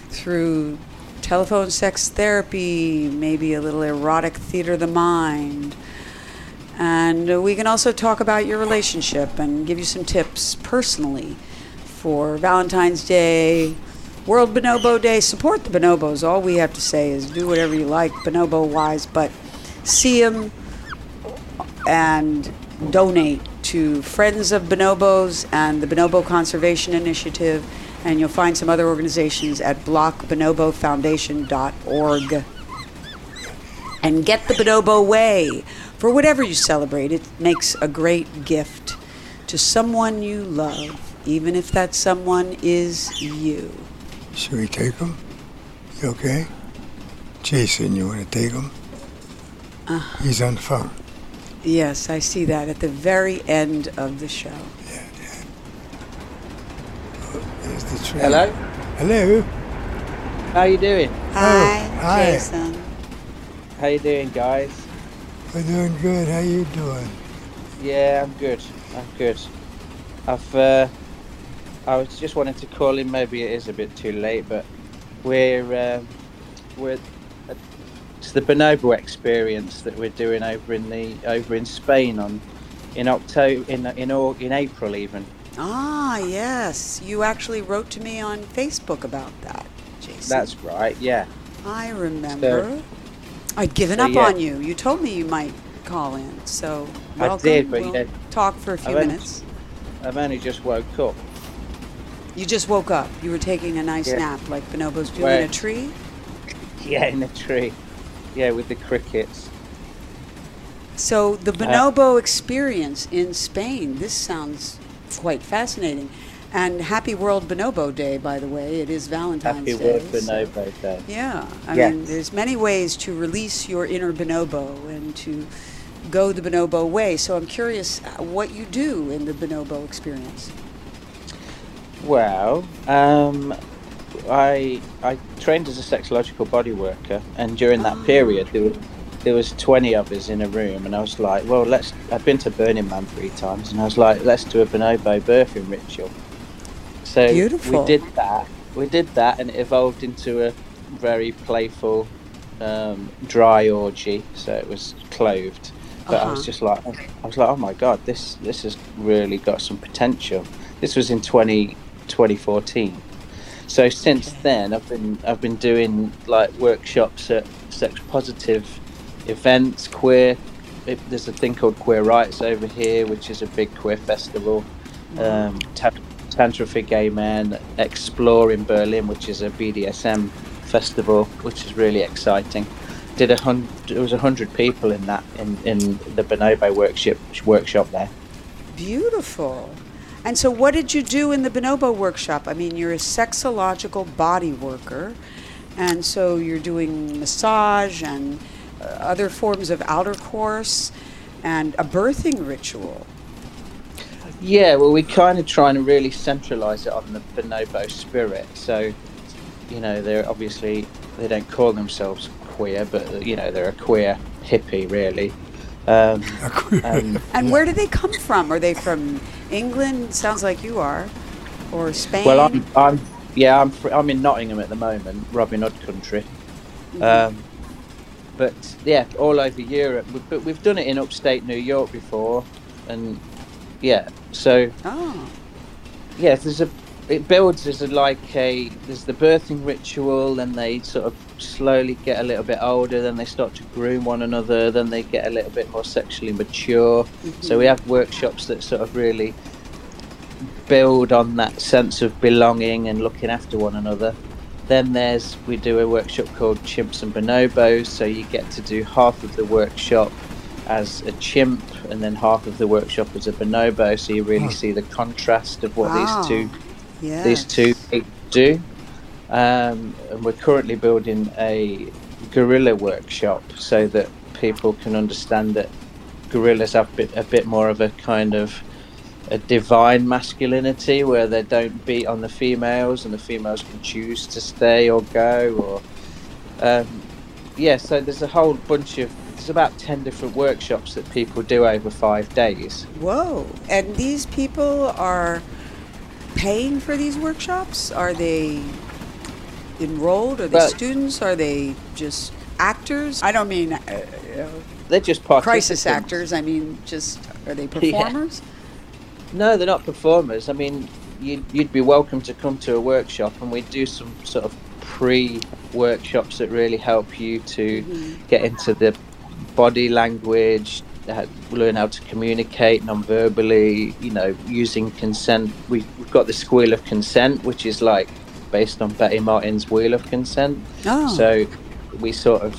through telephone sex therapy, maybe a little erotic theater of the mind. And we can also talk about your relationship and give you some tips personally for Valentine's Day, World Bonobo Day. Support the bonobos. All we have to say is do whatever you like, bonobo wise, but see them and donate to Friends of Bonobos and the Bonobo Conservation Initiative. And you'll find some other organizations at blockbonobofoundation.org. And get the bonobo way. For whatever you celebrate, it makes a great gift to someone you love, even if that someone is you. Should we take him? You okay? Jason, you want to take him? Uh. He's on the phone. Yes, I see that at the very end of the show. Yeah, yeah. Oh, there's the train. Hello. Hello. How you doing? Hi, hi. Jason. How you doing, guys? We're doing good. How you doing? Yeah, I'm good. I'm good. I've uh, I was just wanting to call in. Maybe it is a bit too late, but we're um, we're uh, it's the Bonobo experience that we're doing over in the over in Spain on in October in in Au- in April even. Ah, yes. You actually wrote to me on Facebook about that, Jason. That's right. Yeah. I remember. I'd given so up yeah. on you. You told me you might call in, so I did, but we'll yeah. talk for a few I went- minutes. I've only just woke up. You just woke up. You were taking a nice Yeah. nap, like bonobos do Right. in a tree. Yeah, in a tree. Yeah, with the crickets. So the Uh, bonobo experience in Spain. This sounds quite fascinating. And happy World Bonobo Day, by the way. It is Valentine's Happy Day. World so- Bonobo Day. Yeah, I Yes. mean, there's many ways to release your inner bonobo and to go the bonobo way. So I'm curious uh, what you do in the bonobo experience. Well, um, I I trained as a sexological body worker, and during that Ah. period, there was there was twenty of us in a room, and I was like, well, let's. I've been to Burning Man three times, and I was like, let's do a bonobo birthing ritual. So Beautiful. we did that. We did that, and it evolved into a very playful, um, dry orgy. So it was clothed. But I was Uh-huh. just like, I was like, oh my god, this this has really got some potential. This was in 20, 2014. So since Okay. then, I've been I've been doing like workshops at sex positive events, queer. It, there's a thing called Queer Rights over here, which is a big queer festival. Um, Ta- Tantra for Gay Men, Xplore in Berlin, which is a BDSM festival, which is really exciting. Did a hundred? There was a hundred people in that in, in the Bonobo workshop workshop there. Beautiful. And so, what did you do in the bonobo workshop? I mean, you're a sexological body worker, and so you're doing massage and other forms of outer course and a birthing ritual. Yeah, well, we're kind of trying to really centralise it on the bonobo spirit. So, you know, they're obviously they don't call themselves queer, but you know they're a queer hippie, really. Um, um, And where do they come from? Are they from England? Sounds like you are, or Spain? well, I'm, I'm, yeah, I'm, fr- I'm in Nottingham at the moment, Robin Hood country. Um, but yeah, all over Europe. But we've done it in upstate New York before, and yeah, so oh, yeah, there's a it builds as a like a there's the birthing ritual, then they sort of slowly get a little bit older, then they start to groom one another, then they get a little bit more sexually mature. So mm-hmm. we have workshops that sort of really build on that sense of belonging and looking after one another. Then there's we do a workshop called Chimps and Bonobos, so you get to do half of the workshop as a chimp and then half of the workshop as a bonobo, so you really Hmm. see the contrast of what Wow. these two yeah. these two do. Um, and we're currently building a gorilla workshop so that people can understand that gorillas have a bit, a bit more of a kind of a divine masculinity where they don't beat on the females and the females can choose to stay or go or um, yeah so there's a whole bunch of there's about 10 different workshops that people do over five days Whoa. And these people are paying for these workshops? Are they enrolled? Are they Well- students? Are they just actors? I don't mean uh, you know, they're just crisis actors. I mean, just are they performers? No, they're not performers. I mean, you'd, you'd be welcome to come to a workshop, and we do some sort of pre workshops that really help you to Mm-hmm. get into the body language, uh, learn how to communicate non-verbally. You know, using consent. We, we've got the squeal of consent, which is like based on Betty Martin's wheel of consent. Oh. So we sort of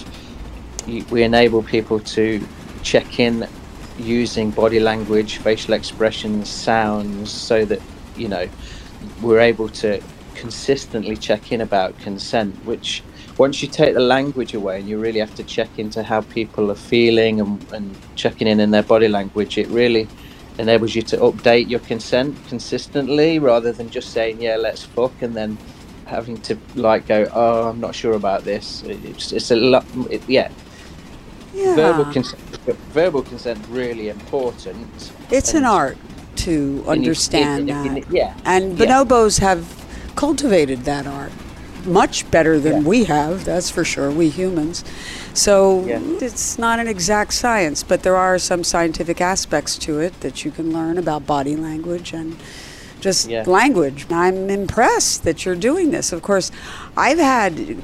we enable people to check in using body language, facial expressions, sounds, so that you know we're able to consistently check in about consent. Which once you take the language away and you really have to check into how people are feeling and, and checking in in their body language, it really enables you to update your consent consistently rather than just saying yeah let's fuck and then having to like go oh i'm not sure about this it's, it's a lot it, yeah yeah. verbal consent verbal consent really important it's an art to you- understand you- that. yeah And yeah. bonobos have cultivated that art much better than Yeah. we have, that's for sure, we humans. So Yeah. it's not an exact science, but there are some scientific aspects to it that you can learn about body language and just Yeah. language. I'm impressed that you're doing this. Of course, I've had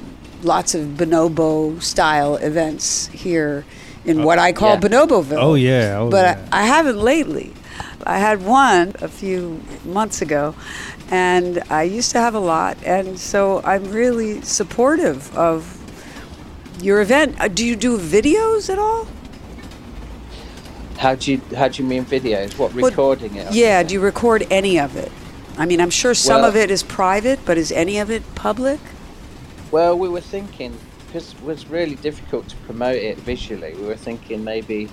lots of bonobo style events here in what I call Yeah. Bonoboville Oh yeah. Oh, but yeah. I, I haven't lately. I had one a few months ago, and I used to have a lot, and so I'm really supportive of your event. Uh, Do you do videos at all? how do you how do you mean videos what Well, recording it Yeah. Do you record any of it? I mean, I'm sure some Well- of it is private, but is any of it public? Well, we were thinking because it was really difficult to promote it visually. We were thinking maybe,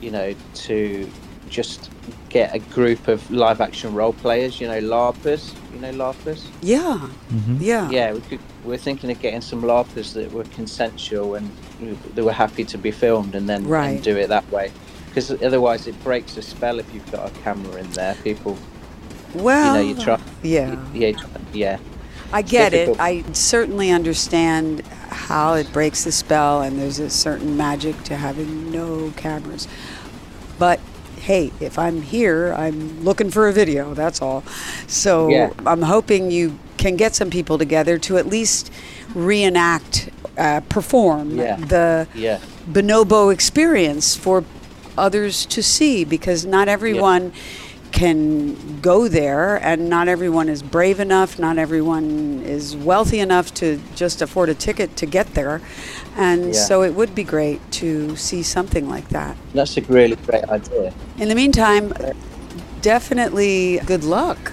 you know, to just get a group of live action role players. You know, LARPers. You know, LARPers. Yeah. Mhm. Yeah. Yeah, we could. We were thinking of getting some LARPers that were consensual and they were happy to be filmed, and then Right. and do it that way. Because otherwise, it breaks the spell if you've got a camera in there. People, Well, you know, you try. yeah. Yeah, yeah. I get difficult. it. I certainly understand how it breaks the spell, and there's a certain magic to having no cameras. But hey, if I'm here, I'm looking for a video. That's all. So Yeah. I'm hoping you can get some people together to at least reenact, uh, perform Yeah. the Yeah. bonobo experience for others to see because not everyone can go there and not everyone is brave enough not everyone is wealthy enough to just afford a ticket to get there and Yeah. so it would be great to see something like that That's a really great idea. in the meantime definitely good luck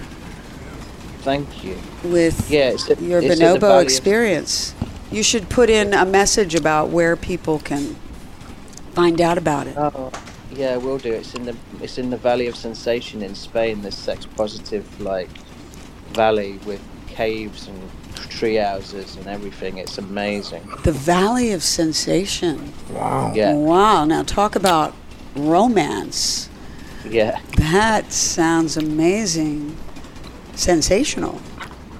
Thank you. with Yeah, a, your bonobo experience you should put in a message about where people can find out about it Oh, yeah, we'll do. It's in the it's in the Valley of Sensation in Spain. This sex positive like valley with caves and tree houses and everything. It's amazing. the valley of sensation Wow. Yeah, Wow. Now talk about romance. yeah. That sounds amazing. Sensational.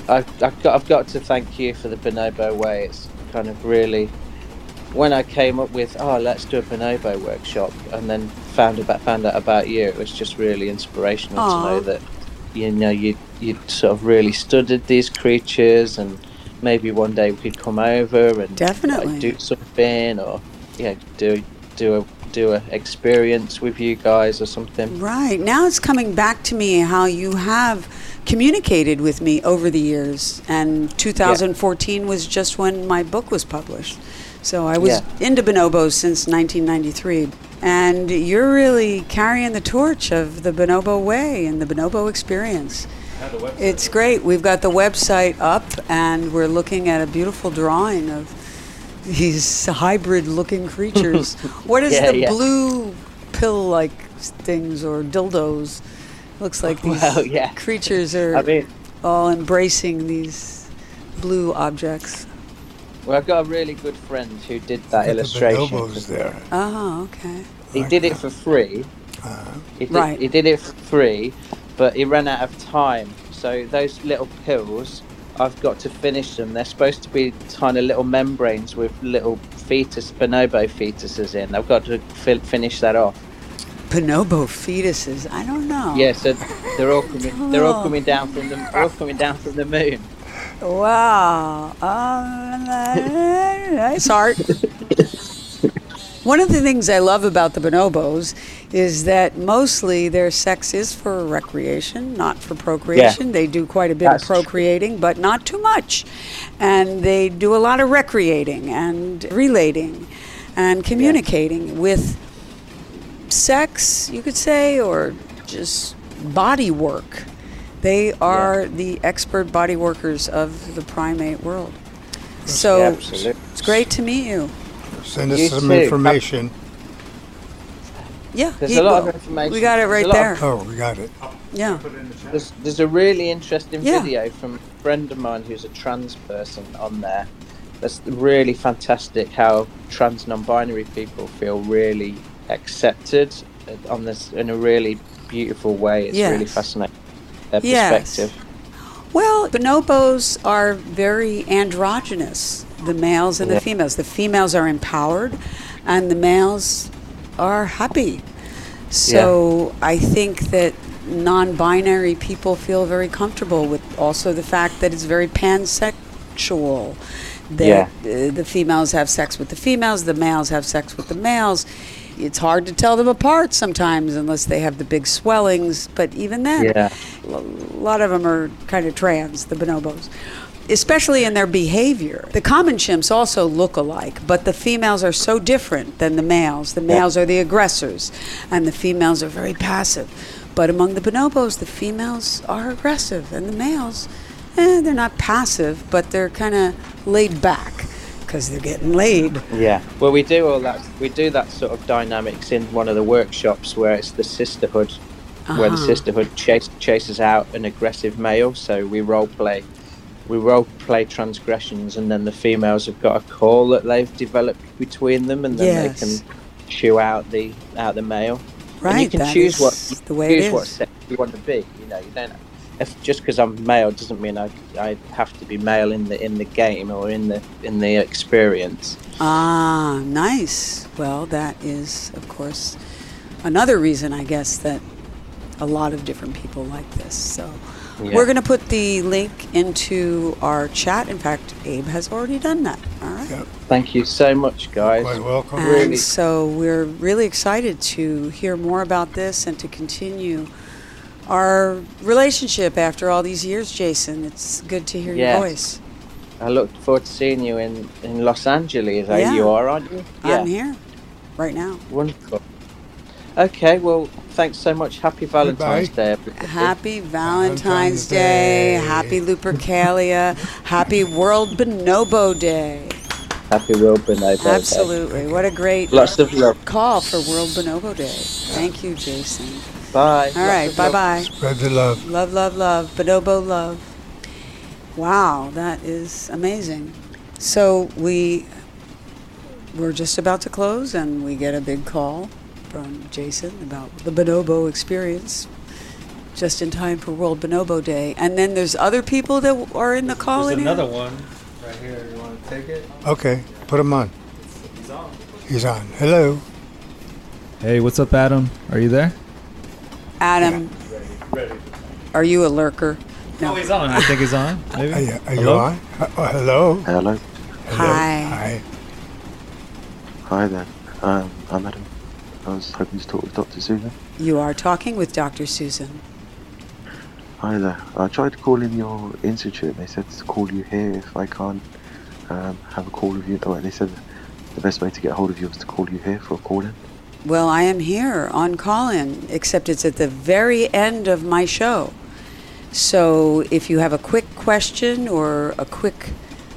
I've, I've got I've got to thank you for the Bonobo way. It's kind of really when I came up with oh let's do a Bonobo workshop and then found about found out about you. It was just really inspirational Aw. to know that you know you you sort of really studied these creatures and maybe one day we could come over and like, Definitely. do something or yeah do do a do a experience with you guys or something. Right. Now it's coming back to me how you have communicated with me over the years. And 2014 was just when my book was published. So I was Yeah. into bonobos since 1993. And you're really carrying the torch of the bonobo way and the bonobo experience. It's great. We've got the website up, and we're looking at a beautiful drawing of these hybrid-looking creatures. what is Yeah, the yeah. blue pill-like things or dildos? Looks like these Well, yeah. creatures are I mean, all embracing these blue objects. Well, I've got a really good friend who did that Got the illustration. bonobos there. Oh, okay. He Like did it for free. Uh, He did, Right. he did it for free, but he ran out of time. So those little pills, I've got to finish them. They're supposed to be tiny little membranes with little fetus, bonobo fetuses in. I've got to fi- finish that off. Bonobo fetuses. I don't know. Yeah, so they're all coming. They're all coming down from the. They're all coming down from the moon. Wow. Um, nice art. One of the things I love about the bonobos is that mostly their sex is for recreation, not for procreation. They do quite a bit That's of procreating, but not too much. And they do a lot of recreating and relating and communicating with sex, you could say, or just body work. They are the expert body workers of the primate world. So Yeah, absolutely. it's great to meet you. send us You some too. information. Yeah, There's a lot will. of information. We got it right there. of- Oh, we got it. Yeah. There's, there's a really interesting Yeah. video from a friend of mine who's a trans person on there. That's really fantastic how trans non-binary people feel really accepted uh, on this in a really beautiful way. It's really fascinating. Their Yes. perspective. Well, bonobos are very androgynous, the males and Yeah. the females. The females are empowered and the males are happy. So I think that non binary people feel very comfortable with also the fact that it's very pansexual. That Yeah. the females have sex with the females, the males have sex with the males. It's hard to tell them apart sometimes unless they have the big swellings, but even then, Yeah. a lot of them are kind of trans, the bonobos, especially in their behavior. The common chimps also look alike, but the females are so different than the males. The males are the aggressors, and the females are very passive. But among the bonobos, the females are aggressive, and the males, eh, they're not passive, but they're kind of laid back because they're getting laid. Yeah. Well, we do all that. We do that sort of dynamics in one of the workshops where it's the sisterhood, where the Uh-huh. sisterhood chase, chases out an aggressive male. So we role play, we role play transgressions, and then the females have got a call that they've developed between them, and then Yes. they can chew out the out the male. Right, And you can that choose is what the way it choose what is. sex you want to be. You know, you don't. If just because I'm male doesn't mean I, I have to be male in the in the game or in the in the experience. Ah, nice. Well, that is, of course, another reason, I guess, that a lot of different people like this. So Yeah. we're going to put the link into our chat. In fact, Abe has already done that. All right. Yep. Thank you so much, guys. Quite welcome. And Really. so we're really excited to hear more about this and to continue our relationship after all these years, Jason. It's good to hear Yes. your voice. I look forward to seeing you in, in Los Angeles. Yeah. You are, aren't you? I'm here right now. Wonderful. Okay, well, thanks so much. Happy Valentine's Goodbye. Day, everybody. Happy Valentine's, Valentine's Day. Day. Happy Lupercalia. Happy World Bonobo Day. Happy World Bonobo Day. Absolutely. What a great Lots of love. call for World Bonobo Day. Thank you, Jason. Bye. All right. Bye bye. Spread the love. Love, love, love. Bonobo love. Wow, that is amazing. So we we're just about to close and we get a big call from Jason about the Bonobo experience just in time for World Bonobo Day. And then there's other people that are in the call There's in here? another one right here. You want to take it? Okay, put him on. He's on. He's on. Hello. Hey, what's up, Adam? Are you there? Adam, Ready. are you a lurker? No, he's on. I think he's on. Maybe. Are you, are you on? Uh, oh, hello. Hello. Hello. Hi. Hi. Hi there. Um, I'm Adam. I was hoping to talk with Dr. Susan. You are talking with Dr. Susan. Hi there. I tried to call in your institute. And they said to call you here if I can't um, have a call with you. Oh, they said the best way to get hold of you is to call you here for a call in. Well, I am here on call in, except it's at the very end of my show. So if you have a quick question or a quick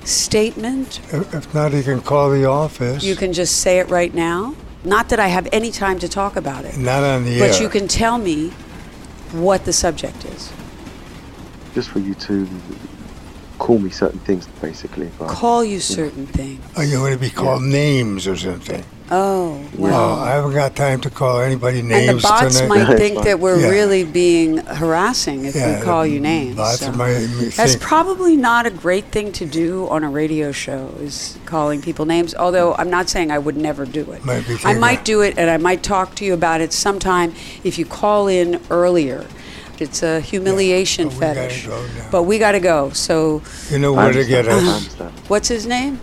statement? If if not, you can call the office. You can just say it right now. Not that I have any time to talk about it, Not on the air. but you can tell me what the subject is. Just for you to call me certain things, basically. Call you certain things. Are you going to be called names or something? Oh, No, well. I haven't got time to call anybody names. and names the bots tonight. might think that we're Yeah. really being harassing if Yeah, we call you names. Bots so. might That's probably not a great thing to do on a radio show is calling people names. Although I'm not saying I would never do it. Might be I thinking- might do it, and I might talk to you about it sometime if you call in earlier. It's a humiliation but we gotta fetish. go now. But we got to go. So, You know I where to get us. what's his name?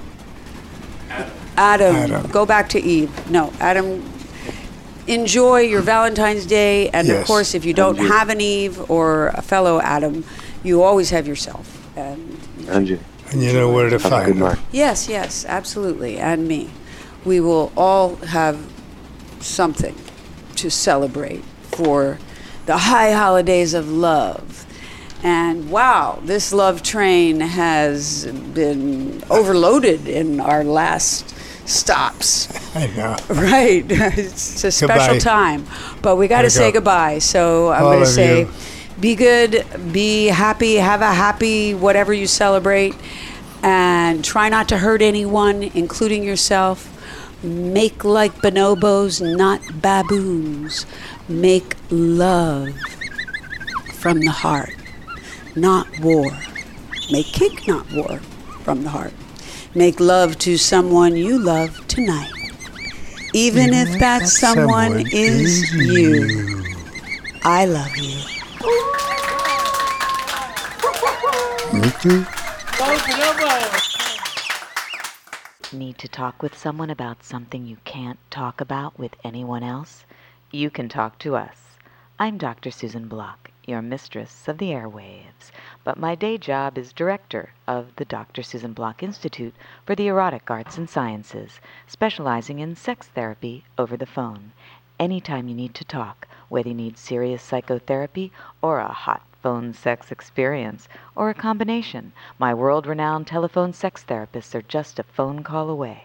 Adam. Adam. Go back to Eve. No, Adam. Enjoy your Valentine's Day, and of course, if you don't And you. have an Eve or a fellow Adam, you always have yourself. And And you. And you know where to Have find good them. yes, yes, absolutely, and me. We will all have something to celebrate for the high holidays of love. And wow, this love train has been overloaded in our last stops. I know. Right. it's a special Goodbye. time. But we got to say go. goodbye. So I'm going to say you. be good, be happy, have a happy whatever you celebrate, and try not to hurt anyone, including yourself. Make like bonobos, not baboons. Make love from the heart, not war. Make cake, not war, from the heart. Make love to someone you love tonight. Even if that someone is you. I love you. Me too. Need to talk with someone about something you can't talk about with anyone else? You can talk to us. I'm Dr. Susan Block, your mistress of the airwaves, but my day job is director of the Dr. Susan Block Institute for the Erotic Arts and Sciences, specializing in sex therapy over the phone. Anytime you need to talk, whether you need serious psychotherapy or a hot phone sex experience, or a combination, my world renowned telephone sex therapists are just a phone call away.